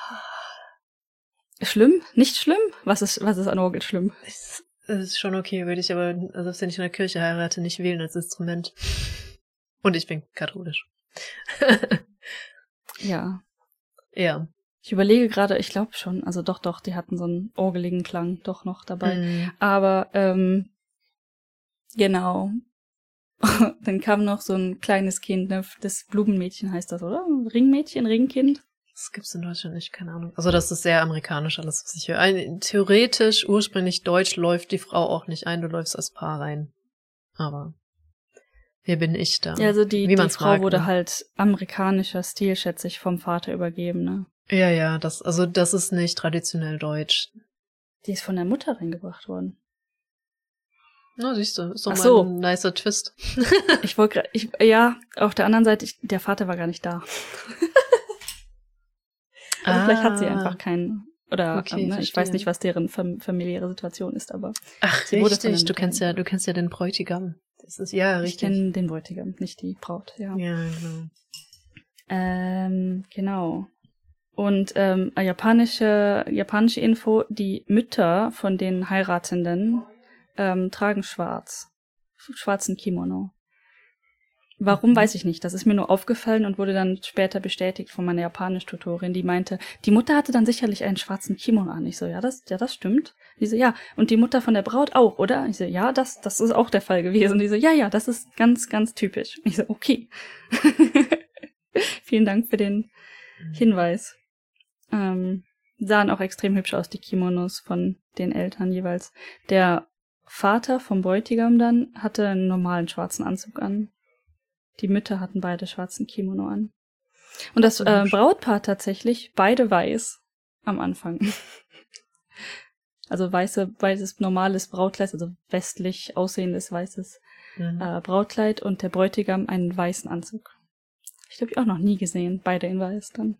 Schlimm? Nicht schlimm? Was ist, was ist an Orgel schlimm? Es ist schon okay, würde ich aber, also wenn ich in der Kirche heirate, nicht wählen als Instrument. Und ich bin katholisch. ja. Ja. Ich überlege gerade, ich glaube schon, also doch, doch, die hatten so einen orgeligen Klang doch noch dabei. Mhm. Aber ähm, genau. Dann kam noch so ein kleines Kind, ne? das Blumenmädchen heißt das, oder? Ringmädchen, Ringkind? Das gibt's in Deutschland nicht, keine Ahnung. Also das ist sehr amerikanisch alles, was ich höre. Ein, theoretisch, ursprünglich deutsch läuft die Frau auch nicht ein, du läufst als Paar rein. Aber wer bin ich da? Ja, also die, Wie die Frau mag, wurde ne? halt amerikanischer Stil, schätze ich, vom Vater übergeben, ne? Ja, ja, das, also das ist nicht traditionell deutsch. Die ist von der Mutter reingebracht worden. Na, siehst du, ist doch Ach mal so. ein nicer Twist. ich wollte gerade, ich, ja, auf der anderen Seite, ich, der Vater war gar nicht da. also ah. vielleicht hat sie ah. einfach keinen, oder okay, ähm, ne, ich weiß nicht, was deren fam familiäre Situation ist, aber. Ach, richtig, du kennst ja, du kennst ja den Bräutigam. Das ist ja richtig. Ich kenne den Bräutigam, nicht die Braut, ja. Ja, genau. Ähm, genau. Und ähm, japanische, japanische Info, die Mütter von den Heiratenden ähm, tragen schwarz. Schwarzen Kimono. Warum, mhm. weiß ich nicht. Das ist mir nur aufgefallen und wurde dann später bestätigt von meiner Japanisch-Tutorin, die meinte, die Mutter hatte dann sicherlich einen schwarzen Kimono an. Ich so, ja, das, ja, das stimmt. Die so, ja, und die Mutter von der Braut auch, oder? Ich so, ja, das, das ist auch der Fall gewesen. Die so, ja, ja, das ist ganz, ganz typisch. Ich so, okay. Vielen Dank für den. Hinweis. Ähm, sahen auch extrem hübsch aus, die Kimonos von den Eltern jeweils. Der Vater vom Bräutigam dann hatte einen normalen schwarzen Anzug an. Die Mütter hatten beide schwarzen Kimono an. Und das äh, Brautpaar tatsächlich beide weiß am Anfang. also weiße, weißes normales Brautkleid, also westlich aussehendes weißes mhm. äh, Brautkleid und der Bräutigam einen weißen Anzug. Ich habe ich auch noch nie gesehen, beide in weiß dann.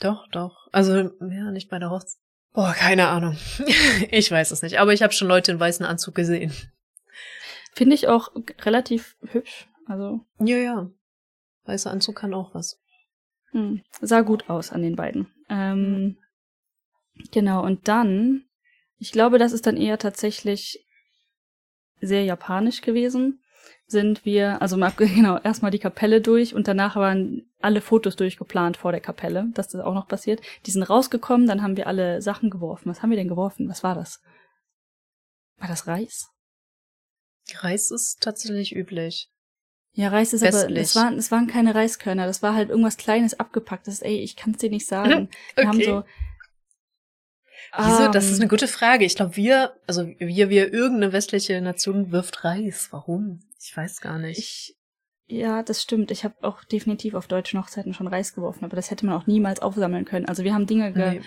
Doch, doch. Also, ja, nicht bei der Hochzeit. Boah, keine Ahnung. ich weiß es nicht. Aber ich habe schon Leute in weißen Anzug gesehen. Finde ich auch relativ hübsch. Also. Ja, ja. Weißer Anzug kann auch was. Hm. Sah gut aus an den beiden. Ähm, genau, und dann, ich glaube, das ist dann eher tatsächlich sehr japanisch gewesen. Sind wir, also mal, genau, erstmal die Kapelle durch und danach waren alle Fotos durchgeplant vor der Kapelle, dass das auch noch passiert. Die sind rausgekommen, dann haben wir alle Sachen geworfen. Was haben wir denn geworfen? Was war das? War das Reis? Reis ist tatsächlich üblich. Ja, Reis ist Westlich. aber, es waren, es waren keine Reiskörner, das war halt irgendwas Kleines abgepacktes. Ey, ich kann's dir nicht sagen. okay. Wir haben so, Wieso? Das ist eine gute Frage. Ich glaube, wir, also wir, wir, irgendeine westliche Nation wirft Reis. Warum? Ich weiß gar nicht. Ich, ja, das stimmt. Ich habe auch definitiv auf deutschen Hochzeiten schon Reis geworfen, aber das hätte man auch niemals aufsammeln können. Also wir haben Dinge ge nee.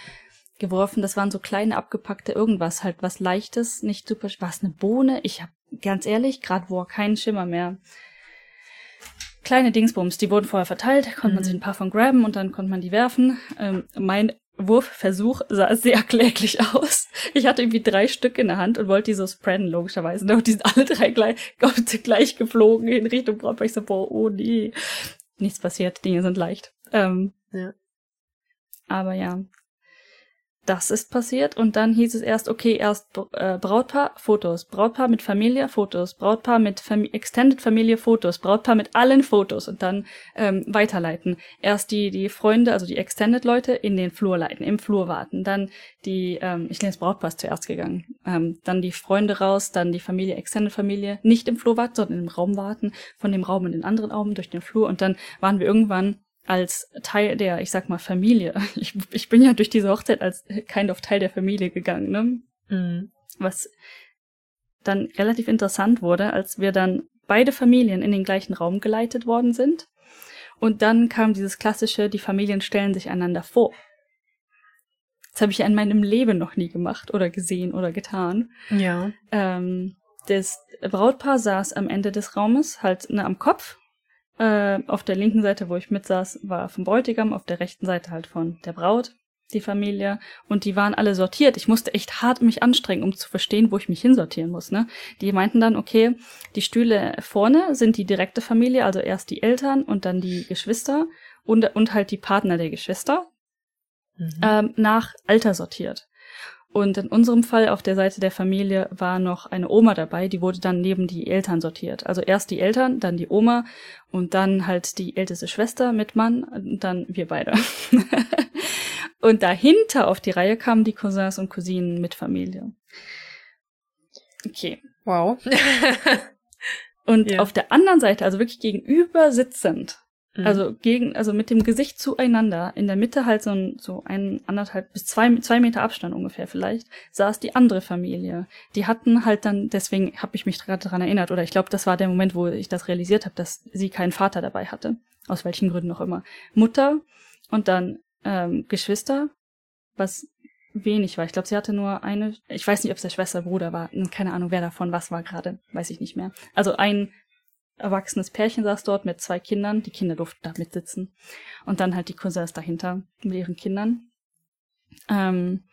geworfen, das waren so kleine abgepackte irgendwas, halt was leichtes, nicht super. War es eine Bohne? Ich habe ganz ehrlich, gerade wo keinen Schimmer mehr. Kleine Dingsbums, die wurden vorher verteilt, konnte mhm. man sich ein paar von graben und dann konnte man die werfen. Ähm, mein Wurfversuch sah sehr kläglich aus. Ich hatte irgendwie drei Stück in der Hand und wollte die so spreaden, logischerweise. Und die sind alle drei gleich, gleich geflogen in Richtung Brautpaar. Ich so, boah, oh nee. Nichts passiert, Dinge sind leicht. Ähm, ja. Aber ja, das ist passiert. Und dann hieß es erst, okay, erst äh, Brautpaar, Fotos, Brautpaar mit Familie, Fotos, Brautpaar mit Fam Extended Familie, Fotos, Brautpaar mit allen Fotos. Und dann ähm, weiterleiten. Erst die, die Freunde, also die Extended Leute in den Flur leiten, im Flur warten. Dann die, ähm, ich nenne es Brautpaar ist zuerst gegangen. Ähm, dann die Freunde raus, dann die Familie, Extended Familie, nicht im Flur warten, sondern im Raum warten, von dem Raum in den anderen Raum durch den Flur. Und dann waren wir irgendwann als Teil der, ich sag mal, Familie. Ich, ich bin ja durch diese Hochzeit als kind of Teil der Familie gegangen, ne? Mhm. Was dann relativ interessant wurde, als wir dann beide Familien in den gleichen Raum geleitet worden sind. Und dann kam dieses klassische, die Familien stellen sich einander vor. Das habe ich in meinem Leben noch nie gemacht oder gesehen oder getan. Ja. Ähm, das Brautpaar saß am Ende des Raumes, halt ne, am Kopf äh, auf der linken Seite, wo ich mitsaß, war vom Bräutigam, auf der rechten Seite halt von der Braut, die Familie. Und die waren alle sortiert. Ich musste echt hart mich anstrengen, um zu verstehen, wo ich mich hinsortieren muss. Ne? Die meinten dann, okay, die Stühle vorne sind die direkte Familie, also erst die Eltern und dann die Geschwister und, und halt die Partner der Geschwister. Mhm. Ähm, nach Alter sortiert. Und in unserem Fall auf der Seite der Familie war noch eine Oma dabei, die wurde dann neben die Eltern sortiert. Also erst die Eltern, dann die Oma und dann halt die älteste Schwester mit Mann und dann wir beide. und dahinter auf die Reihe kamen die Cousins und Cousinen mit Familie. Okay. Wow. und ja. auf der anderen Seite, also wirklich gegenüber sitzend, Mhm. Also gegen, also mit dem Gesicht zueinander, in der Mitte halt so ein, so ein anderthalb bis zwei, zwei Meter Abstand ungefähr vielleicht, saß die andere Familie. Die hatten halt dann, deswegen habe ich mich gerade daran erinnert, oder ich glaube, das war der Moment, wo ich das realisiert habe, dass sie keinen Vater dabei hatte. Aus welchen Gründen auch immer. Mutter und dann ähm, Geschwister, was wenig war. Ich glaube, sie hatte nur eine, ich weiß nicht, ob es der Schwester, Bruder war, keine Ahnung, wer davon was war gerade, weiß ich nicht mehr. Also ein erwachsenes Pärchen saß dort mit zwei Kindern. Die Kinder durften da mitsitzen. Und dann halt die Cousins dahinter mit ihren Kindern. Ähm,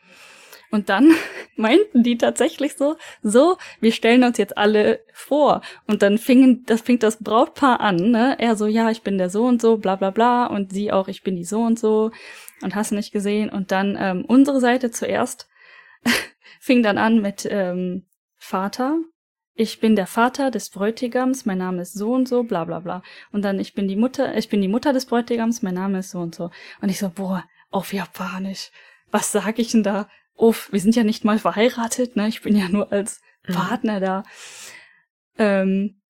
und dann meinten die tatsächlich so, so, wir stellen uns jetzt alle vor. Und dann fingen, das fing das Brautpaar an, ne? Er so, ja, ich bin der so und so, bla bla bla. Und sie auch, ich bin die so und so. Und hast nicht gesehen. Und dann ähm, unsere Seite zuerst fing dann an mit ähm, Vater, ich bin der Vater des Bräutigams, mein Name ist so und so, bla bla bla. Und dann, ich bin die Mutter, ich bin die Mutter des Bräutigams, mein Name ist so und so. Und ich so, boah, auf Japanisch. Was sag ich denn da? Uff, wir sind ja nicht mal verheiratet, ne? Ich bin ja nur als mhm. Partner da. Ähm,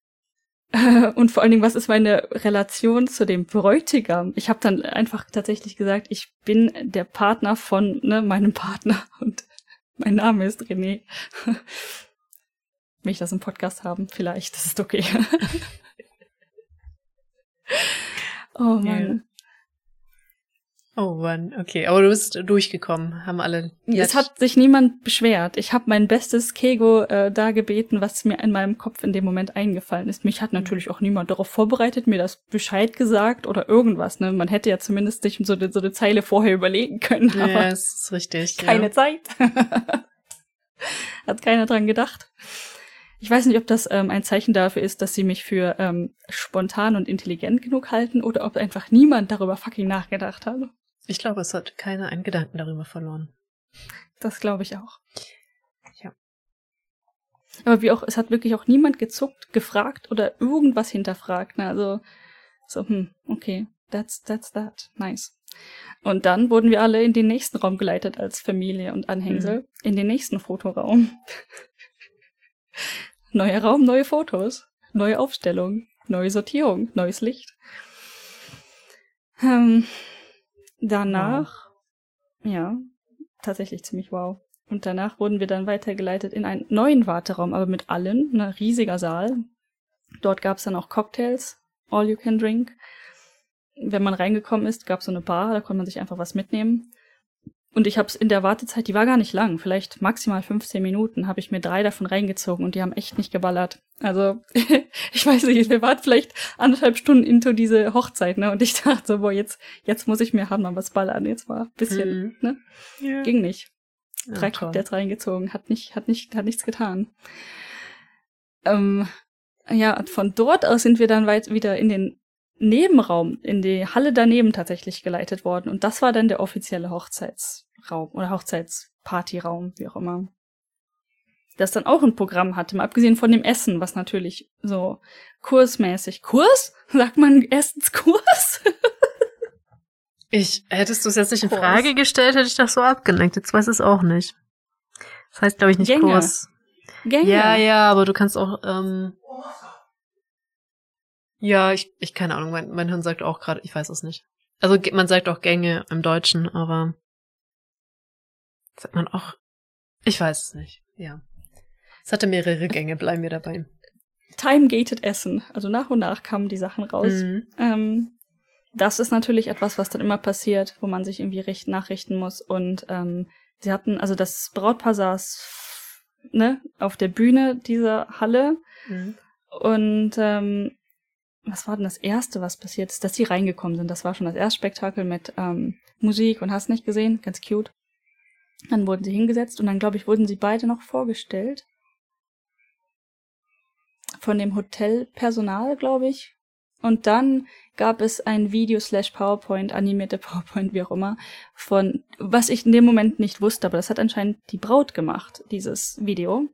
und vor allen Dingen, was ist meine Relation zu dem Bräutigam? Ich habe dann einfach tatsächlich gesagt, ich bin der Partner von ne, meinem Partner und mein Name ist René will ich das im Podcast haben? Vielleicht, das ist okay. oh Mann. Oh Mann, okay. Aber du bist durchgekommen, haben alle. Es hat sich niemand beschwert. Ich habe mein bestes Kego äh, da gebeten, was mir in meinem Kopf in dem Moment eingefallen ist. Mich hat mhm. natürlich auch niemand darauf vorbereitet, mir das Bescheid gesagt oder irgendwas. Ne? Man hätte ja zumindest sich so, so eine Zeile vorher überlegen können. Aber ja, das ist richtig. Keine ja. Zeit. hat keiner dran gedacht. Ich weiß nicht, ob das ähm, ein Zeichen dafür ist, dass sie mich für ähm, spontan und intelligent genug halten oder ob einfach niemand darüber fucking nachgedacht hat. Ich glaube, es hat keiner einen Gedanken darüber verloren. Das glaube ich auch. Ja. Aber wie auch, es hat wirklich auch niemand gezuckt, gefragt oder irgendwas hinterfragt. Ne? Also so, hm, okay, that's, that's that. Nice. Und dann wurden wir alle in den nächsten Raum geleitet als Familie und Anhängsel. Mhm. In den nächsten Fotoraum. Neuer Raum, neue Fotos, neue Aufstellung, neue Sortierung, neues Licht. Ähm, danach, wow. ja, tatsächlich ziemlich wow. Und danach wurden wir dann weitergeleitet in einen neuen Warteraum, aber mit allen, ein ne, riesiger Saal. Dort gab es dann auch Cocktails, all you can drink. Wenn man reingekommen ist, gab es so eine Bar, da konnte man sich einfach was mitnehmen. Und ich habe es in der Wartezeit, die war gar nicht lang, vielleicht maximal 15 Minuten, habe ich mir drei davon reingezogen und die haben echt nicht geballert. Also ich weiß nicht, wir waren vielleicht anderthalb Stunden into diese Hochzeit, ne? Und ich dachte so, boah, jetzt jetzt muss ich mir haben mal was ballern. Jetzt war ein bisschen, mhm. ne? Ja. Ging nicht. Drei ja, Cocktails reingezogen, hat nicht, hat nicht, hat nichts getan. Ähm, ja, von dort aus sind wir dann weit wieder in den Nebenraum, in die Halle daneben tatsächlich geleitet worden. Und das war dann der offizielle Hochzeitsraum oder Hochzeitspartyraum, wie auch immer. Das dann auch ein Programm hatte, mal abgesehen von dem Essen, was natürlich so kursmäßig. Kurs? Sagt man Essenskurs? ich, hättest du es jetzt nicht in Frage gestellt, hätte ich das so abgelenkt. Jetzt weiß ich es auch nicht. Das heißt, glaube ich, nicht Gänge. Kurs. Gänge. Ja, ja, aber du kannst auch, ähm, ja, ich, ich keine Ahnung, mein, mein Hirn sagt auch gerade, ich weiß es nicht. Also man sagt auch Gänge im Deutschen, aber sagt man auch, ich weiß es nicht, ja. Es hatte mehrere Gänge, bleiben wir dabei. Time-gated Essen. Also nach und nach kamen die Sachen raus. Mhm. Ähm, das ist natürlich etwas, was dann immer passiert, wo man sich irgendwie richten, nachrichten muss. Und ähm, sie hatten, also das Brautpaar saß ne, auf der Bühne dieser Halle. Mhm. Und ähm, was war denn das erste, was passiert ist, dass sie reingekommen sind. Das war schon das erste Spektakel mit ähm, Musik und hast nicht gesehen, ganz cute. Dann wurden sie hingesetzt und dann, glaube ich, wurden sie beide noch vorgestellt. Von dem Hotelpersonal, glaube ich. Und dann gab es ein Video slash PowerPoint, animierte PowerPoint, wie auch immer, von, was ich in dem Moment nicht wusste, aber das hat anscheinend die Braut gemacht, dieses Video.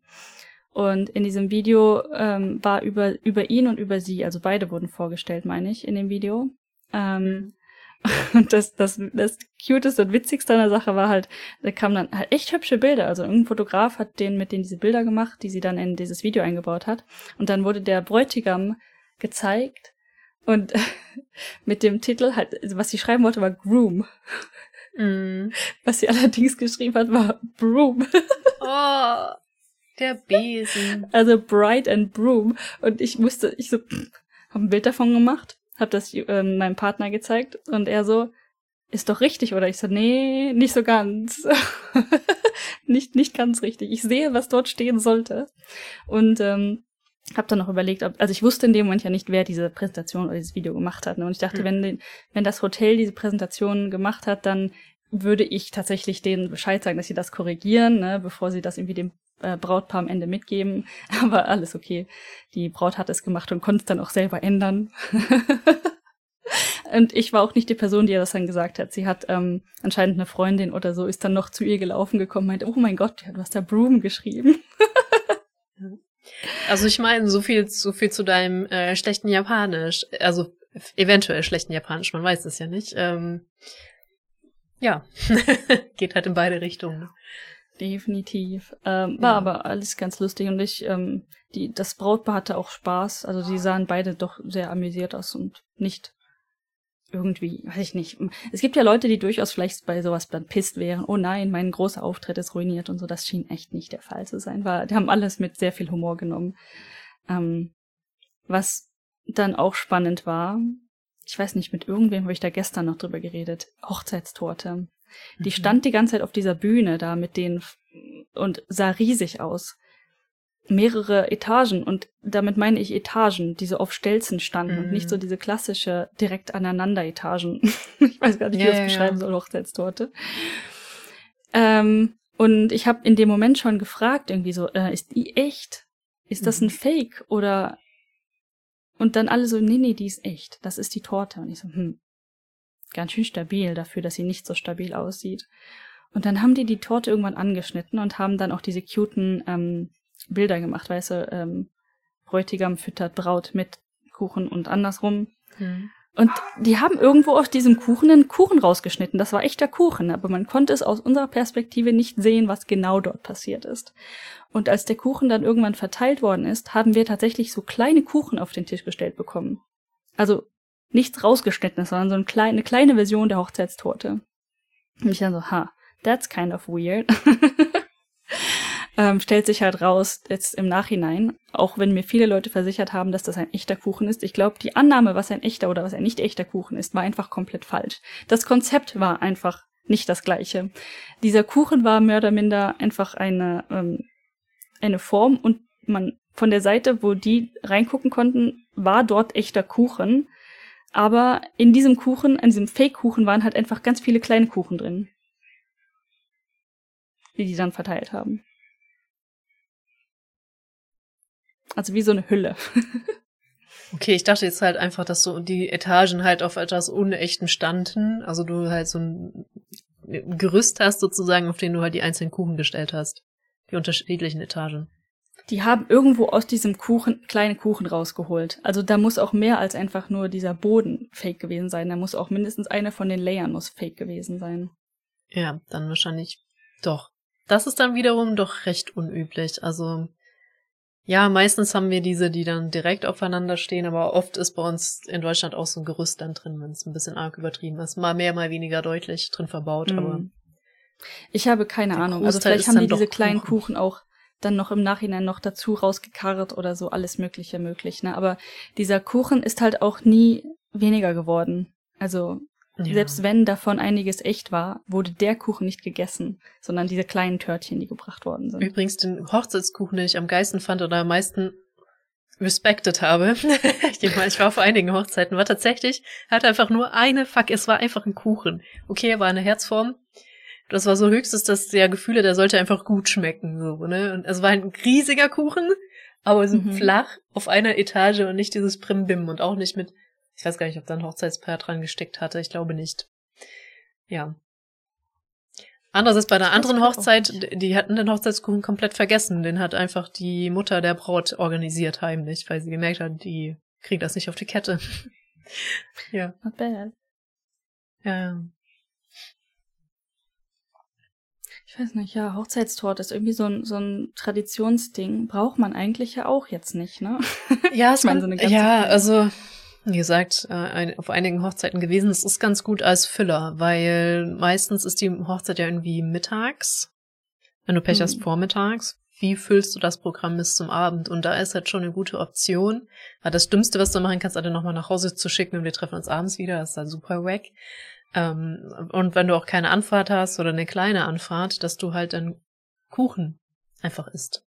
Und in diesem Video ähm, war über, über ihn und über sie, also beide wurden vorgestellt, meine ich, in dem Video. Ähm, und das, das, das cuteste und witzigste an der Sache war halt, da kamen dann halt echt hübsche Bilder. Also irgendein Fotograf hat denen mit denen diese Bilder gemacht, die sie dann in dieses Video eingebaut hat. Und dann wurde der Bräutigam gezeigt und mit dem Titel halt, also was sie schreiben wollte, war Groom. Mm. Was sie allerdings geschrieben hat, war Broom. Oh. Der Besen. Also Bright and Broom. Und ich musste, ich so, hab ein Bild davon gemacht, hab das ähm, meinem Partner gezeigt und er so, ist doch richtig, oder? Ich so, nee, nicht so ganz. nicht, nicht ganz richtig. Ich sehe, was dort stehen sollte. Und ähm, hab dann noch überlegt, ob, also ich wusste in dem Moment ja nicht, wer diese Präsentation oder dieses Video gemacht hat. Ne? Und ich dachte, mhm. wenn, wenn das Hotel diese Präsentation gemacht hat, dann würde ich tatsächlich denen Bescheid sagen, dass sie das korrigieren, ne, bevor sie das irgendwie dem äh, Brautpaar am Ende mitgeben. Aber alles okay. Die Braut hat es gemacht und konnte es dann auch selber ändern. und ich war auch nicht die Person, die ihr das dann gesagt hat. Sie hat ähm, anscheinend eine Freundin oder so, ist dann noch zu ihr gelaufen gekommen, meinte, oh mein Gott, du hast da Broom geschrieben. also ich meine, so viel, so viel zu deinem äh, schlechten Japanisch. Also eventuell schlechten Japanisch, man weiß es ja nicht. Ähm, ja, geht halt in beide Richtungen. Definitiv. Ähm, war ja. aber alles ganz lustig und ich, ähm, die, das Brautpaar hatte auch Spaß. Also die sahen beide doch sehr amüsiert aus und nicht irgendwie, weiß ich nicht. Es gibt ja Leute, die durchaus vielleicht bei sowas dann pisst wären. Oh nein, mein großer Auftritt ist ruiniert und so. Das schien echt nicht der Fall zu sein. War, die haben alles mit sehr viel Humor genommen. Ähm, was dann auch spannend war, ich weiß nicht, mit irgendwem habe ich da gestern noch drüber geredet, Hochzeitstorte. Die mhm. stand die ganze Zeit auf dieser Bühne da mit denen und sah riesig aus. Mehrere Etagen und damit meine ich Etagen, die so auf Stelzen standen mhm. und nicht so mhm. diese klassische direkt aneinander Etagen. ich weiß gar nicht, wie ja, ich das ja, beschreiben ja. soll, Hochzeitstorte. Ähm, und ich habe in dem Moment schon gefragt, irgendwie so, äh, ist die echt? Ist das mhm. ein Fake? Oder und dann alle so, nee, nee, die ist echt. Das ist die Torte. Und ich so, hm, ganz schön stabil dafür, dass sie nicht so stabil aussieht. Und dann haben die die Torte irgendwann angeschnitten und haben dann auch diese cuten ähm, Bilder gemacht, weißt du, ähm, Bräutigam füttert Braut mit Kuchen und andersrum. Mhm. Und die haben irgendwo auf diesem Kuchen einen Kuchen rausgeschnitten. Das war echter Kuchen, aber man konnte es aus unserer Perspektive nicht sehen, was genau dort passiert ist. Und als der Kuchen dann irgendwann verteilt worden ist, haben wir tatsächlich so kleine Kuchen auf den Tisch gestellt bekommen. Also nichts rausgeschnittenes, sondern so eine kleine, eine kleine Version der Hochzeitstorte. Und ich dann so, ha, that's kind of weird. ähm, stellt sich halt raus, jetzt im Nachhinein, auch wenn mir viele Leute versichert haben, dass das ein echter Kuchen ist. Ich glaube, die Annahme, was ein echter oder was ein nicht echter Kuchen ist, war einfach komplett falsch. Das Konzept war einfach nicht das gleiche. Dieser Kuchen war mehr oder minder einfach eine, ähm, eine Form und man von der Seite, wo die reingucken konnten, war dort echter Kuchen. Aber in diesem Kuchen, in diesem Fake-Kuchen waren halt einfach ganz viele kleine Kuchen drin. Die die dann verteilt haben. Also wie so eine Hülle. okay, ich dachte jetzt halt einfach, dass so die Etagen halt auf etwas Unechten standen. Also du halt so ein Gerüst hast sozusagen, auf den du halt die einzelnen Kuchen gestellt hast. Die unterschiedlichen Etagen. Die haben irgendwo aus diesem Kuchen kleine Kuchen rausgeholt. Also da muss auch mehr als einfach nur dieser Boden fake gewesen sein. Da muss auch mindestens eine von den Layern muss fake gewesen sein. Ja, dann wahrscheinlich doch. Das ist dann wiederum doch recht unüblich. Also ja, meistens haben wir diese, die dann direkt aufeinander stehen, aber oft ist bei uns in Deutschland auch so ein Gerüst dann drin, wenn es ein bisschen arg übertrieben ist. Mal mehr, mal weniger deutlich drin verbaut, mhm. aber. Ich habe keine Ahnung. Also vielleicht haben die diese kleinen Kuchen. Kuchen auch dann noch im Nachhinein noch dazu rausgekarrt oder so, alles Mögliche möglich, ne? Aber dieser Kuchen ist halt auch nie weniger geworden. Also, ja. selbst wenn davon einiges echt war, wurde der Kuchen nicht gegessen, sondern diese kleinen Törtchen, die gebracht worden sind. Übrigens, den Hochzeitskuchen, den ich am geilsten fand oder am meisten respected habe, ich war auf einigen Hochzeiten, war tatsächlich, hat einfach nur eine, fuck, es war einfach ein Kuchen. Okay, er war eine Herzform, das war so höchstes das der Gefühle, der sollte einfach gut schmecken, so, ne? Und es war ein riesiger Kuchen, aber so mhm. flach auf einer Etage und nicht dieses Primbim und auch nicht mit, ich weiß gar nicht, ob da ein Hochzeitspaar dran gesteckt hatte, ich glaube nicht. Ja. Andererseits bei einer anderen Hochzeit, die hatten den Hochzeitskuchen komplett vergessen. Den hat einfach die Mutter der Braut organisiert heimlich, weil sie gemerkt hat, die kriegt das nicht auf die Kette. ja. Not bad. Ja. Ich weiß nicht, ja, Hochzeitstorte ist irgendwie so ein, so ein Traditionsding. Braucht man eigentlich ja auch jetzt nicht, ne? Ja, ich meine, so eine ganze ja, also wie gesagt, äh, auf einigen Hochzeiten gewesen. Es ist ganz gut als Füller, weil meistens ist die Hochzeit ja irgendwie mittags. Wenn du Pech hast, vormittags. Wie füllst du das Programm bis zum Abend? Und da ist halt schon eine gute Option. Weil das Dümmste, was du machen kannst, alle nochmal nach Hause zu schicken und wir treffen uns abends wieder. Das ist halt super wack. Ähm, und wenn du auch keine Anfahrt hast oder eine kleine Anfahrt, dass du halt einen Kuchen einfach isst.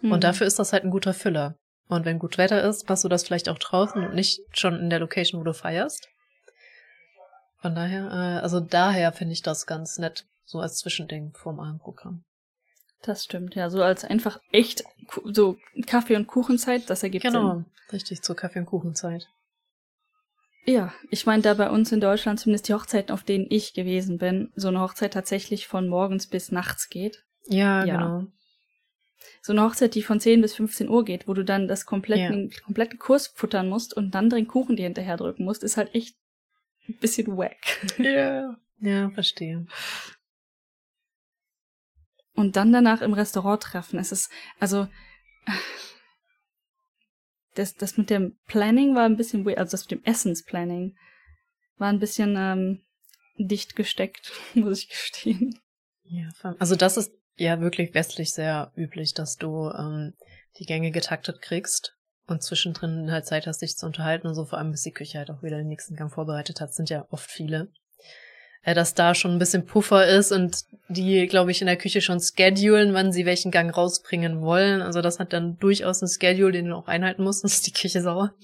Mhm. Und dafür ist das halt ein guter Füller. Und wenn gut Wetter ist, machst du das vielleicht auch draußen und nicht schon in der Location, wo du feierst. Von daher, äh, also daher finde ich das ganz nett, so als Zwischending vorm Abendprogramm. Das stimmt, ja, so als einfach echt so Kaffee- und Kuchenzeit, das ergibt genau, Sinn. Genau, richtig, zur Kaffee- und Kuchenzeit. Ja, ich meine, da bei uns in Deutschland zumindest die Hochzeiten, auf denen ich gewesen bin, so eine Hochzeit tatsächlich von morgens bis nachts geht. Ja, ja. genau. So eine Hochzeit, die von 10 bis 15 Uhr geht, wo du dann das kompletten, ja. kompletten Kurs futtern musst und dann den Kuchen dir hinterher drücken musst, ist halt echt ein bisschen wack. Ja, ja, verstehe. Und dann danach im Restaurant treffen. Es ist, also, das, das mit dem Planning war ein bisschen weird, also das mit dem Essensplanning war ein bisschen ähm, dicht gesteckt, muss ich gestehen. Ja, also das ist ja wirklich westlich sehr üblich, dass du ähm, die Gänge getaktet kriegst und zwischendrin halt Zeit hast, dich zu unterhalten und so, vor allem bis die Küche halt auch wieder den nächsten Gang vorbereitet hat, sind ja oft viele äh, dass da schon ein bisschen Puffer ist und die, glaube ich, in der Küche schon schedulen, wann sie welchen Gang rausbringen wollen. Also das hat dann durchaus einen Schedule, den du auch einhalten musst, sonst ist die Küche sauer.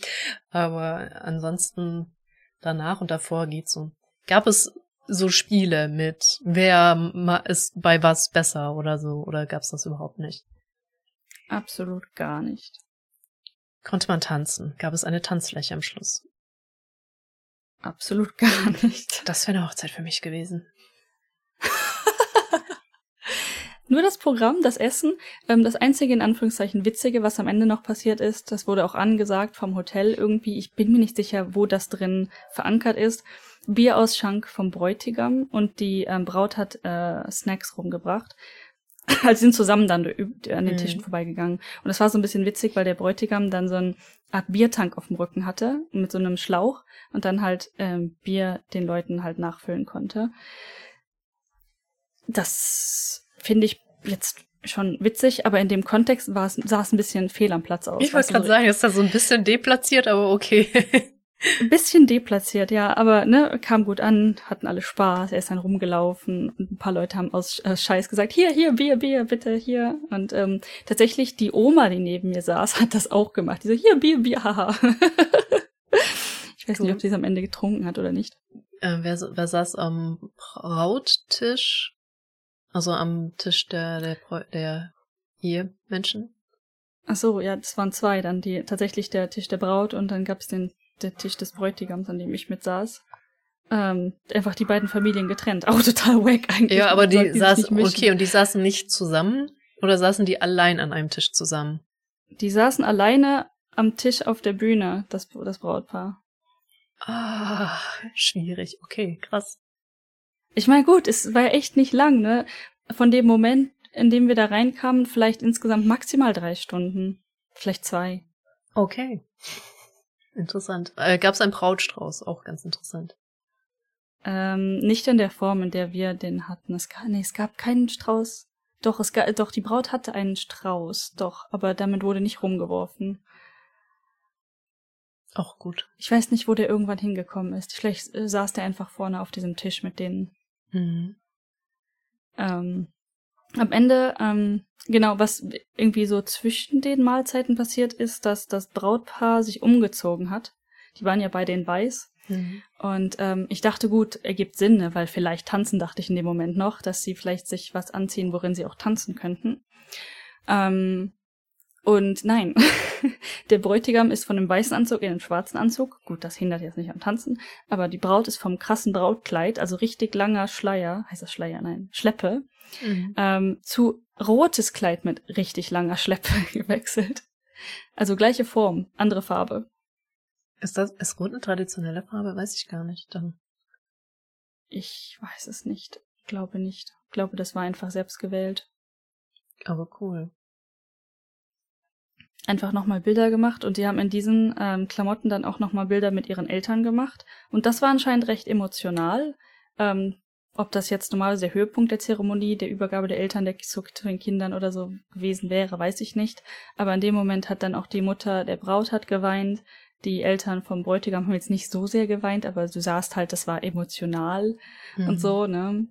Aber ansonsten danach und davor geht's so. Gab es so Spiele mit, wer ist bei was besser oder so, oder gab's das überhaupt nicht? Absolut gar nicht. Konnte man tanzen? Gab es eine Tanzfläche am Schluss? Absolut gar nicht. Das wäre eine Hochzeit für mich gewesen. nur das Programm, das Essen. Ähm, das einzige in Anführungszeichen Witzige, was am Ende noch passiert ist, das wurde auch angesagt vom Hotel irgendwie. Ich bin mir nicht sicher, wo das drin verankert ist. Bierausschank vom Bräutigam und die ähm, Braut hat äh, Snacks rumgebracht. also sind zusammen dann an den Tischen mhm. vorbeigegangen. Und das war so ein bisschen witzig, weil der Bräutigam dann so eine Art Biertank auf dem Rücken hatte, mit so einem Schlauch und dann halt ähm, Bier den Leuten halt nachfüllen konnte. Das finde ich jetzt schon witzig, aber in dem Kontext war es, sah es ein bisschen fehl am Platz aus. Ich wollte gerade so, sagen, ist da so ein bisschen deplatziert, aber okay. ein bisschen deplatziert, ja, aber ne, kam gut an, hatten alle Spaß, er ist dann rumgelaufen und ein paar Leute haben aus Scheiß gesagt, hier, hier, Bier, Bier, bitte, hier. Und ähm, tatsächlich die Oma, die neben mir saß, hat das auch gemacht. Die so, hier, Bier, Bier, haha. ich weiß nicht, ob sie es am Ende getrunken hat oder nicht. Äh, wer, wer saß am Brauttisch? Also am Tisch der, der, der Ehemenschen? Ach so, ja, das waren zwei dann, die tatsächlich der Tisch der Braut und dann gab's den der Tisch des Bräutigams, an dem ich mit saß. Ähm, einfach die beiden Familien getrennt. Auch total wack eigentlich. Ja, aber die saßen, okay, und die saßen nicht zusammen? Oder saßen die allein an einem Tisch zusammen? Die saßen alleine am Tisch auf der Bühne, das, das Brautpaar. Ah, schwierig. Okay, krass. Ich meine, gut, es war echt nicht lang, ne? Von dem Moment, in dem wir da reinkamen, vielleicht insgesamt maximal drei Stunden. Vielleicht zwei. Okay. Interessant. Äh, Gab es einen Brautstrauß? Auch ganz interessant. Ähm, nicht in der Form, in der wir den hatten. Es gab, nee, es gab keinen Strauß. Doch, es gab, doch, die Braut hatte einen Strauß, doch, aber damit wurde nicht rumgeworfen. Auch gut. Ich weiß nicht, wo der irgendwann hingekommen ist. Vielleicht äh, saß der einfach vorne auf diesem Tisch mit denen. Mhm. Ähm, am Ende, ähm, genau, was irgendwie so zwischen den Mahlzeiten passiert ist, dass das Brautpaar sich umgezogen hat. Die waren ja beide in Weiß. Mhm. Und ähm, ich dachte, gut, ergibt Sinn, ne? weil vielleicht tanzen, dachte ich in dem Moment noch, dass sie vielleicht sich was anziehen, worin sie auch tanzen könnten. Ähm, und nein, der Bräutigam ist von einem weißen Anzug in einen schwarzen Anzug. Gut, das hindert jetzt nicht am Tanzen. Aber die Braut ist vom krassen Brautkleid, also richtig langer Schleier, heißt das Schleier, nein, Schleppe, mhm. ähm, zu rotes Kleid mit richtig langer Schleppe gewechselt. Also gleiche Form, andere Farbe. Ist das, ist rot eine traditionelle Farbe? Weiß ich gar nicht. Dann. Ich weiß es nicht. Glaube nicht. Glaube, das war einfach selbst gewählt. Aber cool einfach nochmal Bilder gemacht und die haben in diesen ähm, Klamotten dann auch nochmal Bilder mit ihren Eltern gemacht. Und das war anscheinend recht emotional. Ähm, ob das jetzt normalerweise der Höhepunkt der Zeremonie, der Übergabe der Eltern der, zu den Kindern oder so gewesen wäre, weiß ich nicht. Aber in dem Moment hat dann auch die Mutter der Braut hat geweint. Die Eltern vom Bräutigam haben jetzt nicht so sehr geweint, aber du sahst halt, das war emotional mhm. und so, ne?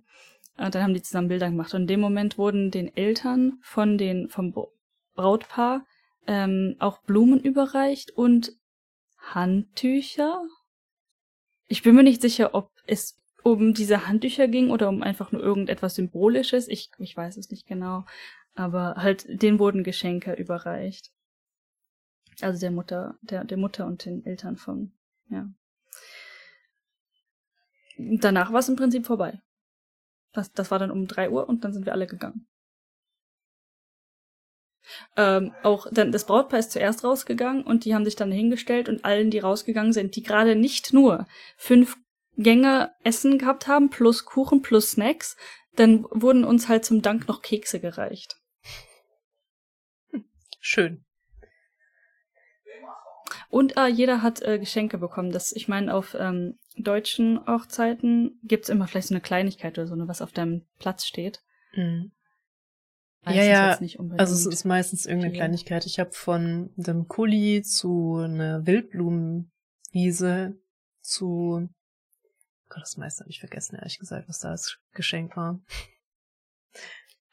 Und dann haben die zusammen Bilder gemacht. Und in dem Moment wurden den Eltern von den, vom Brautpaar ähm, auch Blumen überreicht und Handtücher. Ich bin mir nicht sicher, ob es um diese Handtücher ging oder um einfach nur irgendetwas Symbolisches. Ich, ich weiß es nicht genau. Aber halt, denen wurden Geschenke überreicht. Also der Mutter, der, der Mutter und den Eltern von, ja. Danach war es im Prinzip vorbei. Das, das war dann um drei Uhr und dann sind wir alle gegangen. Ähm, auch dann das Brautpaar ist zuerst rausgegangen und die haben sich dann hingestellt und allen, die rausgegangen sind, die gerade nicht nur fünf Gänge Essen gehabt haben, plus Kuchen, plus Snacks, dann wurden uns halt zum Dank noch Kekse gereicht. Schön. Und äh, jeder hat äh, Geschenke bekommen. Das, ich meine, auf ähm, deutschen Hochzeiten gibt's immer vielleicht so eine Kleinigkeit oder so, ne, was auf deinem Platz steht. Mhm. Ja, ja, also es ist meistens irgendeine viel. Kleinigkeit. Ich habe von dem Kuli zu einer Wildblumenwiese zu Gott, das meiste habe ich vergessen, ehrlich gesagt, was da als Geschenk war.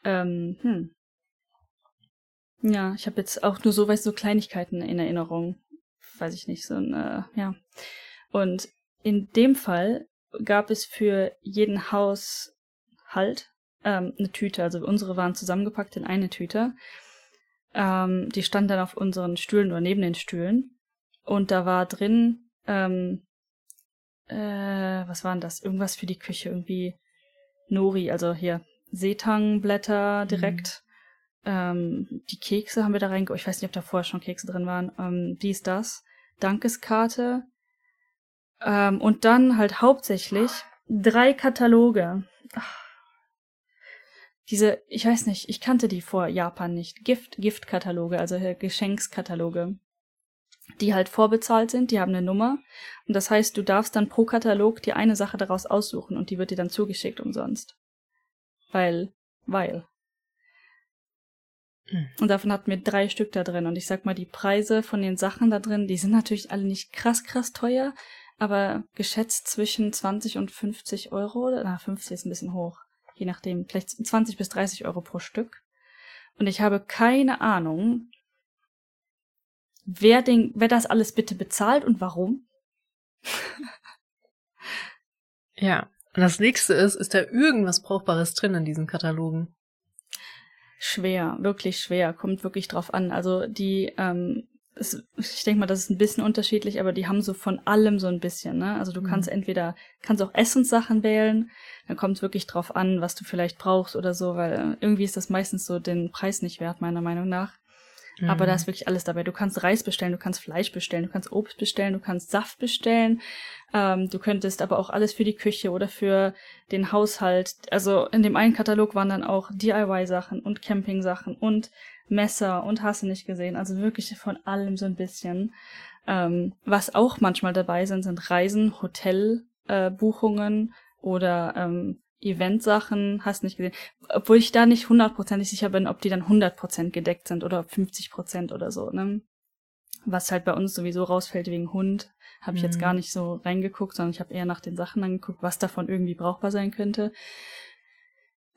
Ähm, hm. Ja, ich habe jetzt auch nur so, weißt so Kleinigkeiten in Erinnerung. Weiß ich nicht, so ein, äh, ja. Und in dem Fall gab es für jeden Haushalt ähm, eine Tüte. Also unsere waren zusammengepackt in eine Tüte. Ähm, die stand dann auf unseren Stühlen oder neben den Stühlen. Und da war drin, ähm, äh, was war denn das? Irgendwas für die Küche, irgendwie Nori, also hier Seetangblätter direkt. Mhm. Ähm, die Kekse haben wir da reingeholt. Ich weiß nicht, ob da vorher schon Kekse drin waren. Ähm, dies, das. Dankeskarte. Ähm, und dann halt hauptsächlich drei Kataloge. Ach. Diese, ich weiß nicht, ich kannte die vor Japan nicht. Gift, Giftkataloge, also Geschenkskataloge die halt vorbezahlt sind, die haben eine Nummer. Und das heißt, du darfst dann pro Katalog dir eine Sache daraus aussuchen und die wird dir dann zugeschickt umsonst. Weil, weil. Hm. Und davon hatten wir drei Stück da drin. Und ich sag mal, die Preise von den Sachen da drin, die sind natürlich alle nicht krass, krass teuer, aber geschätzt zwischen 20 und 50 Euro. Na, 50 ist ein bisschen hoch. Je nachdem, vielleicht 20 bis 30 Euro pro Stück. Und ich habe keine Ahnung, wer, den, wer das alles bitte bezahlt und warum. ja, und das nächste ist, ist da irgendwas Brauchbares drin in diesen Katalogen? Schwer, wirklich schwer, kommt wirklich drauf an. Also die, ähm, es, ich denke mal, das ist ein bisschen unterschiedlich, aber die haben so von allem so ein bisschen, ne? Also du mhm. kannst entweder, kannst auch Essenssachen wählen, dann kommt es wirklich drauf an, was du vielleicht brauchst oder so, weil irgendwie ist das meistens so den Preis nicht wert, meiner Meinung nach. Mhm. Aber da mhm. ist wirklich alles dabei. Du kannst Reis bestellen, du kannst Fleisch bestellen, du kannst Obst bestellen, du kannst Saft bestellen. Ähm, du könntest aber auch alles für die Küche oder für den Haushalt. Also in dem einen Katalog waren dann auch DIY-Sachen und Camping-Sachen und Messer und hast du nicht gesehen. Also wirklich von allem so ein bisschen. Ähm, was auch manchmal dabei sind, sind Reisen, Hotelbuchungen äh, oder ähm, Eventsachen, hast nicht gesehen. Obwohl ich da nicht hundertprozentig sicher bin, ob die dann hundertprozent gedeckt sind oder 50 Prozent oder so, ne? Was halt bei uns sowieso rausfällt wegen Hund, habe ich mhm. jetzt gar nicht so reingeguckt, sondern ich habe eher nach den Sachen angeguckt, was davon irgendwie brauchbar sein könnte.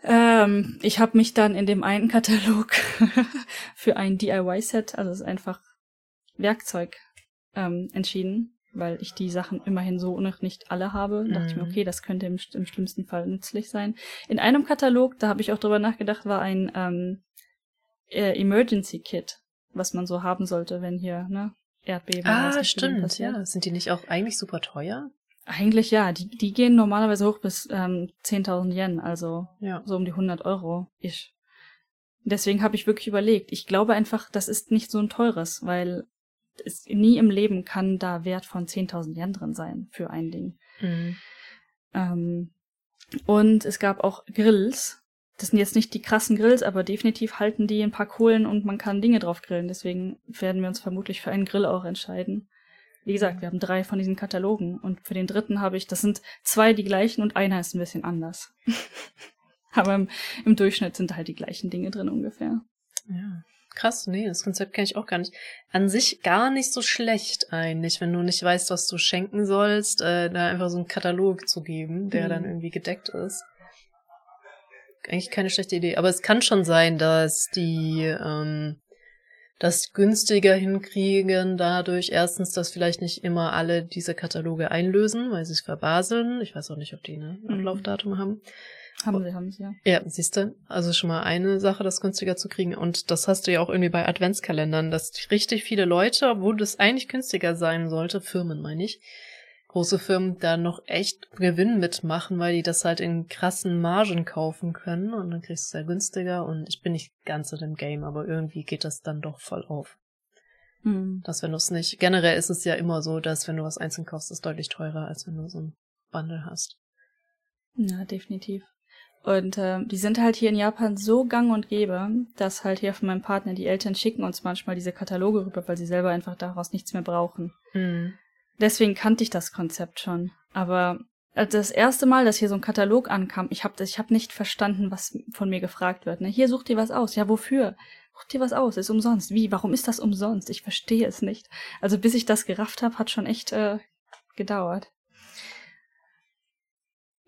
Ähm, ich habe mich dann in dem einen Katalog für ein DIY-Set, also es ist einfach Werkzeug, ähm, entschieden weil ich die Sachen immerhin so noch nicht alle habe. Da dachte ich mir, mhm. okay, das könnte im, im, schlimmsten Fall nützlich sein. In einem Katalog, da habe ich auch drüber nachgedacht, war ein ähm, äh, Emergency Kit, was man so haben sollte, wenn hier ne Erdbeben. Ah, stimmt. Ja, sind die nicht auch eigentlich super teuer? Eigentlich ja, die, die gehen normalerweise hoch bis ähm, 10.000 Yen, also ja. so um die 100 Euro ich. Deswegen habe ich wirklich überlegt. Ich glaube einfach, das ist nicht so ein teures, weil ist, nie im Leben kann da Wert von 10.000 Yen drin sein für ein Ding. Mhm. Ähm, und es gab auch Grills. Das sind jetzt nicht die krassen Grills, aber definitiv halten die ein paar Kohlen und man kann Dinge drauf grillen. Deswegen werden wir uns vermutlich für einen Grill auch entscheiden. Wie gesagt, wir haben drei von diesen Katalogen und für den dritten habe ich, das sind zwei die gleichen und einer ist ein bisschen anders. aber im, im Durchschnitt sind halt die gleichen Dinge drin ungefähr. Ja krass, nee, das Konzept kenne ich auch gar nicht. An sich gar nicht so schlecht eigentlich, wenn du nicht weißt, was du schenken sollst, äh, da einfach so einen Katalog zu geben, der mhm. dann irgendwie gedeckt ist. Eigentlich keine schlechte Idee. Aber es kann schon sein, dass die ähm, das günstiger hinkriegen, dadurch erstens, dass vielleicht nicht immer alle diese Kataloge einlösen, weil sie es verbaseln. Ich weiß auch nicht, ob die ein mhm. Ablaufdatum haben. Haben sie, haben sie, ja. Ja, siehst du, also schon mal eine Sache, das günstiger zu kriegen. Und das hast du ja auch irgendwie bei Adventskalendern, dass richtig viele Leute, obwohl das eigentlich günstiger sein sollte, Firmen meine ich, große Firmen da noch echt Gewinn mitmachen, weil die das halt in krassen Margen kaufen können und dann kriegst du es ja günstiger und ich bin nicht ganz in dem Game, aber irgendwie geht das dann doch voll auf. Hm. Dass wenn du es nicht, generell ist es ja immer so, dass wenn du was einzeln kaufst, ist deutlich teurer, als wenn du so ein Bundle hast. Ja, definitiv. Und äh, die sind halt hier in Japan so gang und gäbe, dass halt hier von meinem Partner die Eltern schicken uns manchmal diese Kataloge rüber, weil sie selber einfach daraus nichts mehr brauchen. Mhm. Deswegen kannte ich das Konzept schon. Aber äh, das erste Mal, dass hier so ein Katalog ankam, ich habe ich hab nicht verstanden, was von mir gefragt wird. Ne? Hier such dir was aus. Ja, wofür? Such dir was aus, ist umsonst. Wie? Warum ist das umsonst? Ich verstehe es nicht. Also bis ich das gerafft habe, hat schon echt äh, gedauert.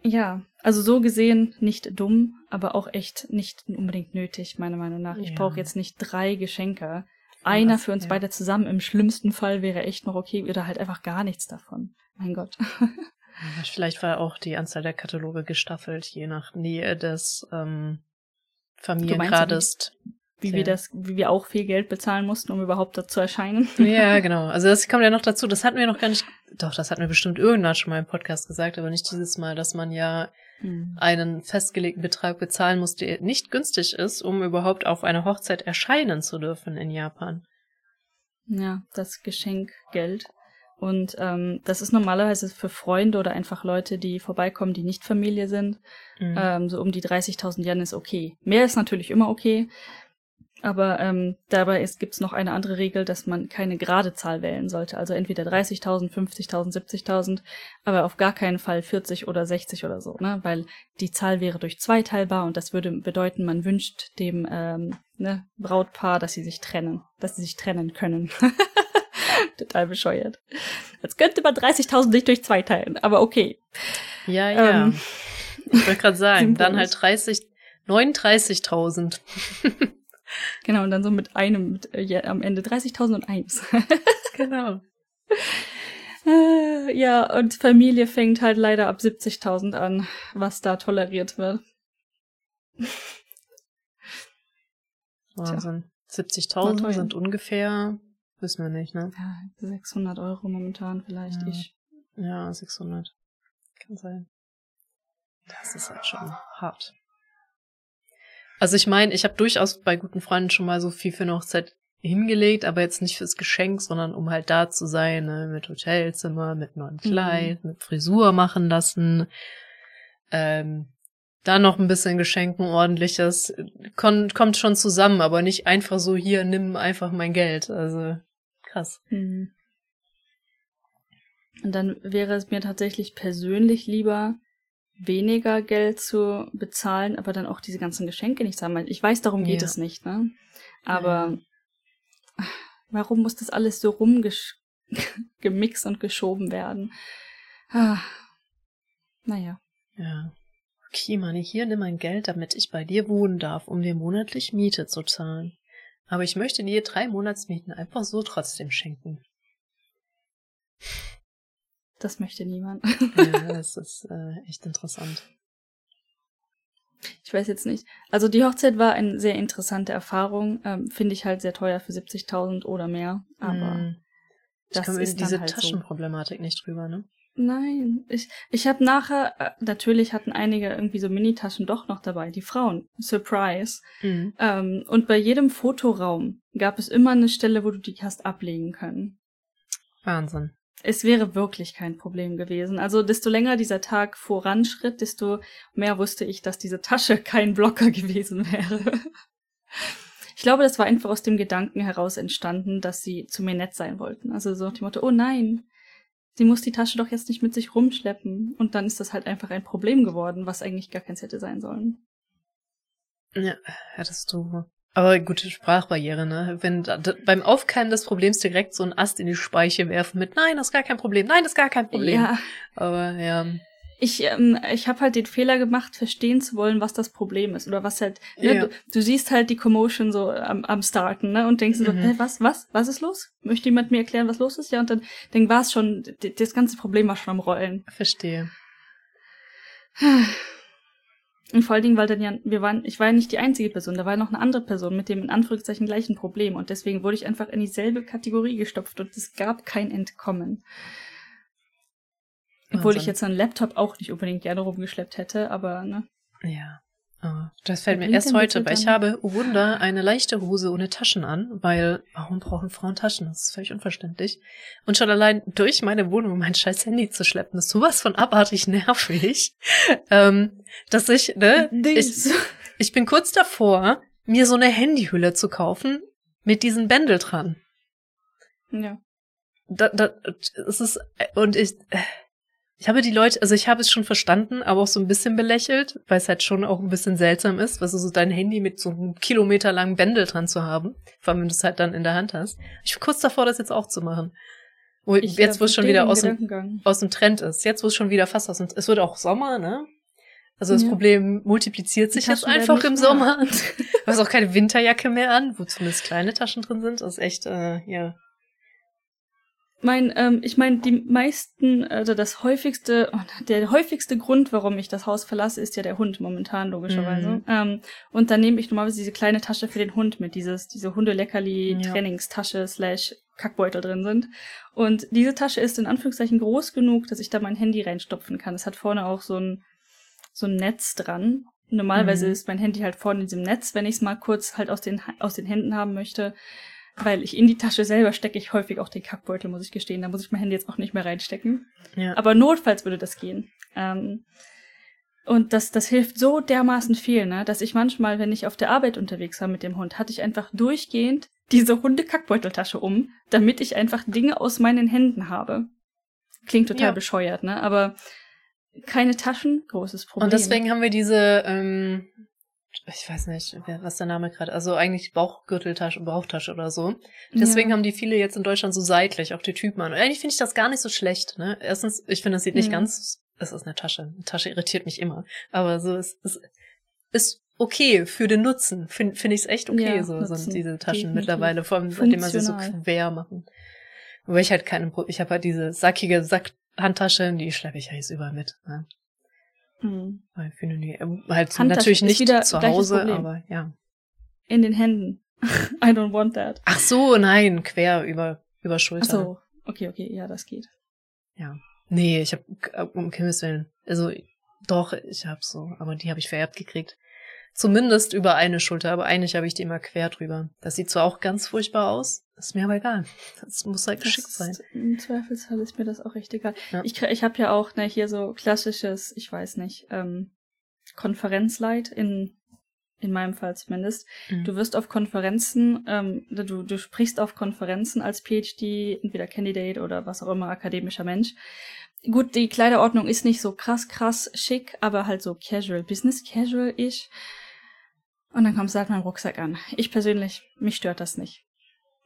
Ja, also so gesehen nicht dumm, aber auch echt nicht unbedingt nötig, meiner Meinung nach. Ich ja. brauche jetzt nicht drei Geschenke. Einer für uns ja. beide zusammen. Im schlimmsten Fall wäre echt noch okay, oder halt einfach gar nichts davon. Mein Gott. Vielleicht war auch die Anzahl der Kataloge gestaffelt, je nach Nähe des ähm, Familiengrades wie wir das, wie wir auch viel Geld bezahlen mussten, um überhaupt da zu erscheinen. Ja, genau. Also das kommt ja noch dazu. Das hatten wir noch gar nicht. Doch, das hatten wir bestimmt irgendwann schon mal im Podcast gesagt, aber nicht dieses Mal, dass man ja mhm. einen festgelegten Betrag bezahlen musst, der nicht günstig ist, um überhaupt auf einer Hochzeit erscheinen zu dürfen in Japan. Ja, das Geschenkgeld. Und ähm, das ist normalerweise für Freunde oder einfach Leute, die vorbeikommen, die nicht Familie sind. Mhm. Ähm, so um die 30.000 Yen ist okay. Mehr ist natürlich immer okay. Aber ähm, dabei gibt es noch eine andere Regel, dass man keine gerade Zahl wählen sollte. Also entweder 30.000, 50.000, 70.000, aber auf gar keinen Fall 40 oder 60 oder so, ne? Weil die Zahl wäre durch zwei teilbar und das würde bedeuten, man wünscht dem ähm, ne, Brautpaar, dass sie sich trennen, dass sie sich trennen können. Total bescheuert. Jetzt könnte man 30.000 nicht durch zwei teilen, aber okay. Ja, ja. Ähm, ich wollte gerade sagen, dann halt 30, 39.000. Genau, und dann so mit einem mit, äh, ja, am Ende 30.001. genau. Äh, ja, und Familie fängt halt leider ab 70.000 an, was da toleriert wird. Wahnsinn. 70.000 sind ungefähr, wissen wir nicht, ne? Ja, 600 Euro momentan vielleicht. Ja, ich. ja 600. Kann sein. Das ist halt schon hart. Also ich meine, ich habe durchaus bei guten Freunden schon mal so viel für eine Hochzeit hingelegt, aber jetzt nicht fürs Geschenk, sondern um halt da zu sein, ne? mit Hotelzimmer, mit neuem mhm. Kleid, mhm. mit Frisur machen lassen. Ähm, dann noch ein bisschen Geschenken, ordentliches. Kon kommt schon zusammen, aber nicht einfach so, hier, nimm einfach mein Geld. Also krass. Mhm. Und dann wäre es mir tatsächlich persönlich lieber, weniger Geld zu bezahlen, aber dann auch diese ganzen Geschenke nicht sammeln. Ich weiß, darum geht ja. es nicht, ne? Aber ja. warum muss das alles so rumgemixt und geschoben werden? Ah. Naja. Ja. Okay, Manni, hier nimm mein Geld, damit ich bei dir wohnen darf, um dir monatlich Miete zu zahlen. Aber ich möchte dir drei Monatsmieten einfach so trotzdem schenken. Das möchte niemand. ja, das ist äh, echt interessant. Ich weiß jetzt nicht. Also die Hochzeit war eine sehr interessante Erfahrung. Ähm, Finde ich halt sehr teuer für 70.000 oder mehr. Aber mm. das ich ist diese halt Taschenproblematik so. nicht drüber, ne? Nein, ich, ich habe nachher, äh, natürlich hatten einige irgendwie so Minitaschen doch noch dabei, die Frauen. Surprise. Mhm. Ähm, und bei jedem Fotoraum gab es immer eine Stelle, wo du die hast ablegen können. Wahnsinn es wäre wirklich kein Problem gewesen. Also desto länger dieser Tag voranschritt, desto mehr wusste ich, dass diese Tasche kein Blocker gewesen wäre. Ich glaube, das war einfach aus dem Gedanken heraus entstanden, dass sie zu mir nett sein wollten. Also so nach dem Motto, oh nein, sie muss die Tasche doch jetzt nicht mit sich rumschleppen. Und dann ist das halt einfach ein Problem geworden, was eigentlich gar keins hätte sein sollen. Ja, hättest du aber gute Sprachbarriere, ne? Wenn da, beim Aufkeimen des Problems direkt so ein Ast in die Speiche werfen mit Nein, das ist gar kein Problem, nein, das ist gar kein Problem. Ja. Aber ja. Ich, ähm, ich habe halt den Fehler gemacht, verstehen zu wollen, was das Problem ist. Oder was halt, ne, ja. du, du, siehst halt die Commotion so am, am Starten, ne? Und denkst mhm. so, hä, was, was, was ist los? Möchte jemand mir erklären, was los ist? Ja, und dann, dann war es schon, das ganze Problem war schon am Rollen. Verstehe. Und vor allen Dingen, weil dann ja, wir waren, ich war ja nicht die einzige Person, da war noch eine andere Person mit dem in Anführungszeichen gleichen Problem und deswegen wurde ich einfach in dieselbe Kategorie gestopft und es gab kein Entkommen. Obwohl ich jetzt einen Laptop auch nicht unbedingt gerne rumgeschleppt hätte, aber ne. Ja. Oh, das fällt mir erst heute, weil ich habe, oh Wunder, eine leichte Hose ohne Taschen an, weil warum brauchen Frauen Taschen? Das ist völlig unverständlich. Und schon allein durch meine Wohnung mein scheiß Handy zu schleppen, ist sowas von abartig nervig, ähm, dass ich, ne, ich, ich bin kurz davor, mir so eine Handyhülle zu kaufen mit diesen Bändel dran. Ja. Da, da, es ist, und ich, äh, ich habe die Leute, also ich habe es schon verstanden, aber auch so ein bisschen belächelt, weil es halt schon auch ein bisschen seltsam ist, was so dein Handy mit so einem kilometerlangen Bändel dran zu haben. Vor allem, wenn du es halt dann in der Hand hast. Ich bin kurz davor, das jetzt auch zu machen. Wo, ich, jetzt, wo es schon wieder aus dem, aus dem Trend ist. Jetzt, wo es schon wieder fast aus dem, es wird auch Sommer, ne? Also das ja. Problem multipliziert sich jetzt einfach im Sommer. du hast auch keine Winterjacke mehr an, wo zumindest kleine Taschen drin sind. Das ist echt, äh, ja, mein, ähm, ich meine, die meisten, also das häufigste, oh, der häufigste Grund, warum ich das Haus verlasse, ist ja der Hund momentan, logischerweise. Mhm. Ähm, und dann nehme ich normalerweise diese kleine Tasche für den Hund mit, dieses, diese Hundeleckerli-Trainingstasche slash Kackbeutel drin sind. Und diese Tasche ist in Anführungszeichen groß genug, dass ich da mein Handy reinstopfen kann. Es hat vorne auch so ein, so ein Netz dran. Normalerweise Mhm. ist mein Handy halt vorne in diesem Netz, wenn ich es mal kurz halt aus den, aus den Händen haben möchte. Weil ich in die Tasche selber stecke ich häufig auch den Kackbeutel, muss ich gestehen. Da muss ich mein Handy jetzt auch nicht mehr reinstecken. Ja. Aber notfalls würde das gehen. Ähm, und das, das hilft so dermaßen viel, ne, dass ich manchmal, wenn ich auf der Arbeit unterwegs war mit dem Hund, hatte ich einfach durchgehend diese Hundekackbeuteltasche um, damit ich einfach Dinge aus meinen Händen habe. Klingt total Ja. bescheuert, ne? Aber keine Taschen, großes Problem. Und deswegen haben wir diese, ähm, ich weiß nicht, was der Name gerade, also eigentlich Bauchgürteltasche, Bauchtasche oder so. Deswegen ja. haben die viele jetzt in Deutschland so seitlich, auch die Typen an. Und eigentlich finde ich das gar nicht so schlecht, ne? Erstens, ich finde, das sieht nicht Mhm. ganz, es ist eine Tasche. Eine Tasche irritiert mich immer. Aber so, es, es ist okay für den Nutzen. Finde find ich es echt okay, Ja, so sind diese Taschen mittlerweile, vor allem seitdem man sie so quer machen. Wobei ich halt keine, Pro- ich habe halt diese sackige Sackhandtasche, die schleppe ich ja jetzt überall mit. Ne? Mhm. Weil finde die, ähm, halt Handtasche natürlich nicht wieder zu Hause, aber ja. In den Händen. I don't want that. Ach so, nein, quer über über Ach Schulter. so, okay, okay, ja, das geht. Ja. Nee, ich habe um Himmels Willen. Also doch, ich hab so, aber die habe ich vererbt gekriegt. Zumindest über eine Schulter, aber eigentlich habe ich die immer quer drüber. Das sieht zwar auch ganz furchtbar aus, ist mir aber egal. Das muss halt geschickt sein. Im Zweifelsfall ist mir das auch echt egal. Ja. Ich, ich habe ja auch ne, hier so klassisches, ich weiß nicht, ähm, Konferenzleit in in meinem Fall zumindest. Mhm. Du wirst auf Konferenzen, ähm, du, du sprichst auf Konferenzen als PhD, entweder Candidate oder was auch immer, akademischer Mensch. Gut, die Kleiderordnung ist nicht so krass, krass schick, aber halt so casual, business casual ich. Und dann kommst du halt mit meinem Rucksack an. Ich persönlich, mich stört das nicht.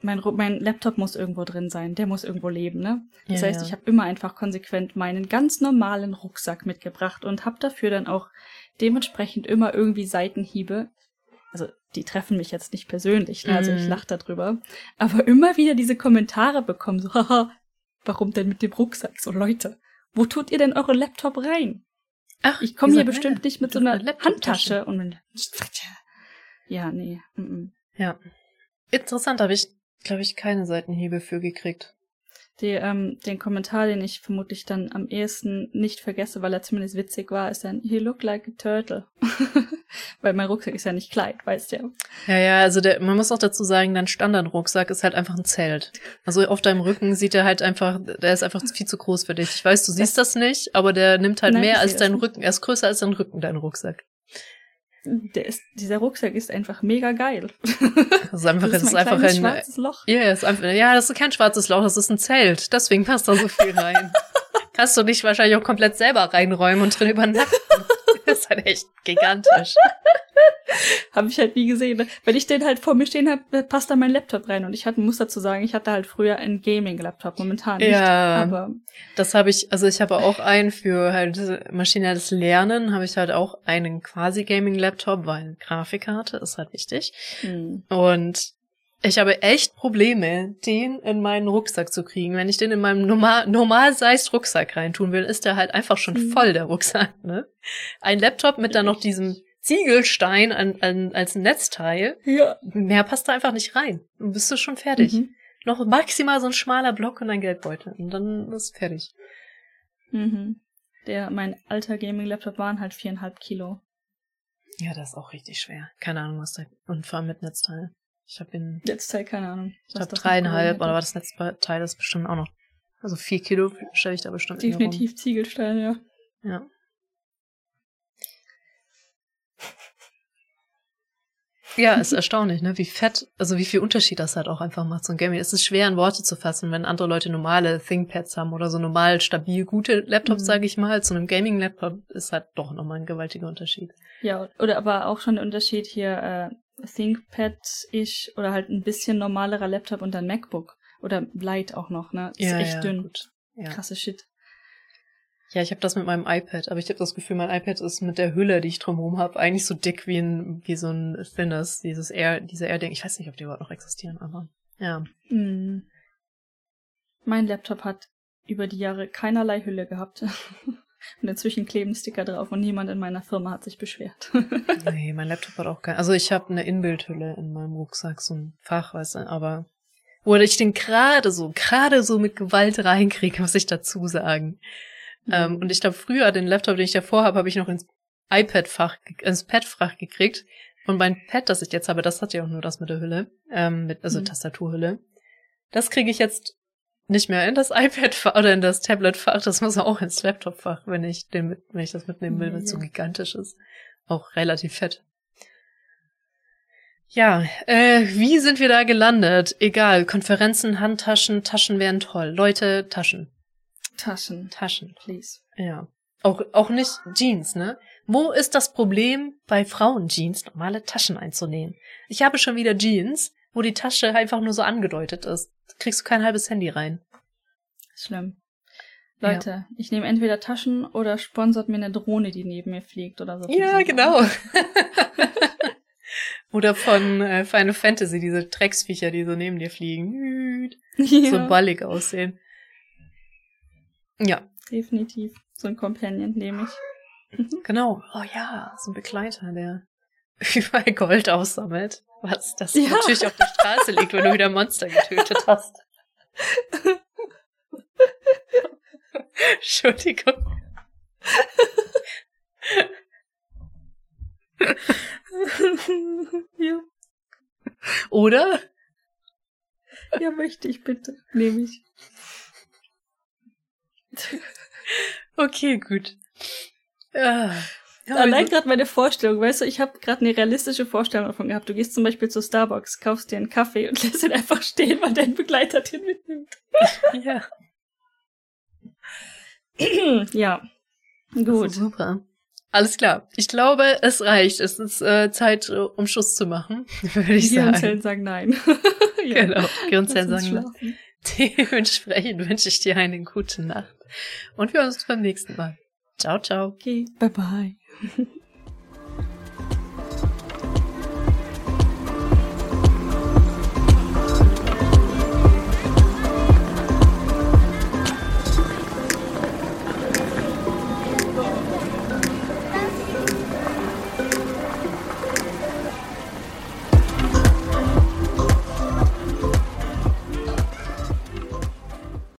Mein, mein Laptop muss irgendwo drin sein, der muss irgendwo leben, ne? Das Ja, heißt, ja. ich habe immer einfach konsequent meinen ganz normalen Rucksack mitgebracht und habe dafür dann auch dementsprechend immer irgendwie Seitenhiebe. Also die treffen mich jetzt nicht persönlich, ne? also ich Mhm. lache darüber, aber immer wieder diese Kommentare bekommen, so, haha, warum denn mit dem Rucksack? So Leute, wo tut ihr denn euren Laptop rein? Ach, Ich komme hier bestimmt nicht mit so eine einer. Handtasche und ja, nee. Mm -mm. Ja. Interessant, habe ich, glaube ich, keine Seitenhiebe für gekriegt. Die, ähm, den Kommentar, den ich vermutlich dann am ehesten nicht vergesse, weil er zumindest witzig war, ist dann, you look like a turtle. weil mein Rucksack ist ja nicht klein, weißt du ja. Ja, ja, also der, man muss auch dazu sagen, dein Standardrucksack ist halt einfach ein Zelt. Also auf deinem Rücken sieht er halt einfach, der ist einfach viel zu groß für dich. Ich weiß, du siehst das, nicht, aber der nimmt halt Nein, mehr als das dein. Rücken. Er ist größer als dein Rücken, dein Rucksack. Der ist, dieser Rucksack ist einfach mega geil. Das ist einfach, das das ist ist mein einfach ein, schwarzes Loch. ja, ist einfach, ja, das ist kein schwarzes Loch, das ist ein Zelt. Deswegen passt da so viel rein. Kannst du dich wahrscheinlich auch komplett selber reinräumen und drin übernachten. Das ist halt echt gigantisch. Habe ich halt nie gesehen. ne? Wenn ich den halt vor mir stehen habe, passt da mein Laptop rein. Und ich hatte, muss dazu sagen, ich hatte halt früher einen Gaming-Laptop, momentan nicht. Ja. Aber Das habe ich, also ich habe auch einen für halt maschinelles Lernen, habe ich halt auch einen quasi Gaming-Laptop, weil Grafikkarte ist halt wichtig. hm. Und ich habe echt Probleme, den in meinen Rucksack zu kriegen. Wenn ich den in meinem normal, normal sized Rucksack reintun will, ist der halt einfach schon Mhm. voll, der Rucksack, ne? Ein Laptop mit dann noch diesem Ziegelstein an, an, als Netzteil. ja. Mehr passt da einfach nicht rein. Dann bist du schon fertig. Mhm. Noch maximal so ein schmaler Block und ein Geldbeutel. Und dann ist fertig. Mhm. Der, mein alter Gaming-Laptop waren halt viereinhalb Kilo. Ja, das ist auch richtig schwer. Keine Ahnung, was da. Und vor allem mit Netzteil. Ich habe in, Netzteil, keine Ahnung. ich das dreieinhalb, noch aber das Netzteil ist bestimmt auch noch. Also vier Kilo stelle ich da bestimmt in Definitiv Ziegelstein, ja. Ja. Ja, ist erstaunlich, ne? Wie fett, also wie viel Unterschied das halt auch einfach macht, so ein Gaming. Es ist schwer in Worte zu fassen, wenn andere Leute normale ThinkPads haben oder so normal stabil gute Laptops, Mhm. sage ich mal. Zu einem Gaming-Laptop ist halt doch nochmal ein gewaltiger Unterschied. Ja, oder aber auch schon der Unterschied hier, äh, ThinkPad-ich oder halt ein bisschen normalerer Laptop und dann MacBook. Oder Light auch noch, ne? Ist echt dünn. Gut. Ja. Krasse Shit. Ja, ich habe das mit meinem iPad, aber ich habe das Gefühl, mein iPad ist mit der Hülle, die ich drumherum habe, eigentlich so dick wie ein wie so ein Thinners, dieses Air, diese Air-Ding. Ich weiß nicht, ob die überhaupt noch existieren, aber ja. Hm. Mein Laptop hat über die Jahre keinerlei Hülle gehabt. und inzwischen kleben Sticker drauf und niemand in meiner Firma hat sich beschwert. Nee, mein Laptop hat auch kein. Also ich habe eine Inbildhülle in meinem Rucksack, so ein Fach, weißt du, aber wo ich den gerade so, gerade so mit Gewalt reinkriege, muss ich dazu sagen. Ähm, und ich glaube, früher, den Laptop, den ich davor habe, habe ich noch ins iPad-Fach, ins Pad-Fach gekriegt. Und mein Pad, das ich jetzt habe, das hat ja auch nur das mit der Hülle, ähm, mit, also mhm. Tastaturhülle. Das kriege ich jetzt nicht mehr in das iPad-Fach oder in das Tablet-Fach. Das muss auch ins Laptop-Fach, wenn ich den mit, wenn ich das mitnehmen will, wenn es so gigantisch ist. Auch relativ fett. Ja, äh, wie sind wir da gelandet? Egal, Konferenzen, Handtaschen, Taschen wären toll. Leute, Taschen. Taschen. Taschen. Please. Ja. Auch, auch nicht Jeans, ne? Wo ist das Problem bei Frauen-Jeans, normale Taschen einzunehmen? Ich habe schon wieder Jeans, wo die Tasche einfach nur so angedeutet ist. Kriegst du kein halbes Handy rein. Schlimm. Leute, ja. ich nehme entweder Taschen oder sponsert mir eine Drohne, die neben mir fliegt oder so. Ja, genau. oder von äh, Final Fantasy, diese Drecksviecher, die so neben dir fliegen. Ja. So ballig aussehen. Ja. Definitiv. So ein Companion nehme ich. genau. Oh ja, so ein Begleiter, der überall Gold aussammelt. Was das ja. natürlich auf der Straße liegt, wenn du wieder Monster getötet hast. Entschuldigung. ja. Oder? Ja, möchte ich bitte. Nehme ich. Okay, gut. Ja. Ja, Allein gerade meine Vorstellung, weißt du, ich habe gerade eine realistische Vorstellung davon gehabt. Du gehst zum Beispiel zu Starbucks, kaufst dir einen Kaffee und lässt ihn einfach stehen, weil dein Begleiter den mitnimmt. ja. ja. Gut. Super. Alles klar. Ich glaube, es reicht. Es ist äh, Zeit, um Schuss zu machen, würde ich sagen. Gehirnzellen sagen nein. ja. Genau. Gehirnzellen sagen nein. Dementsprechend wünsche ich dir eine gute Nacht. Und wir hören uns beim nächsten Mal. Ciao, ciao. Okay, bye bye.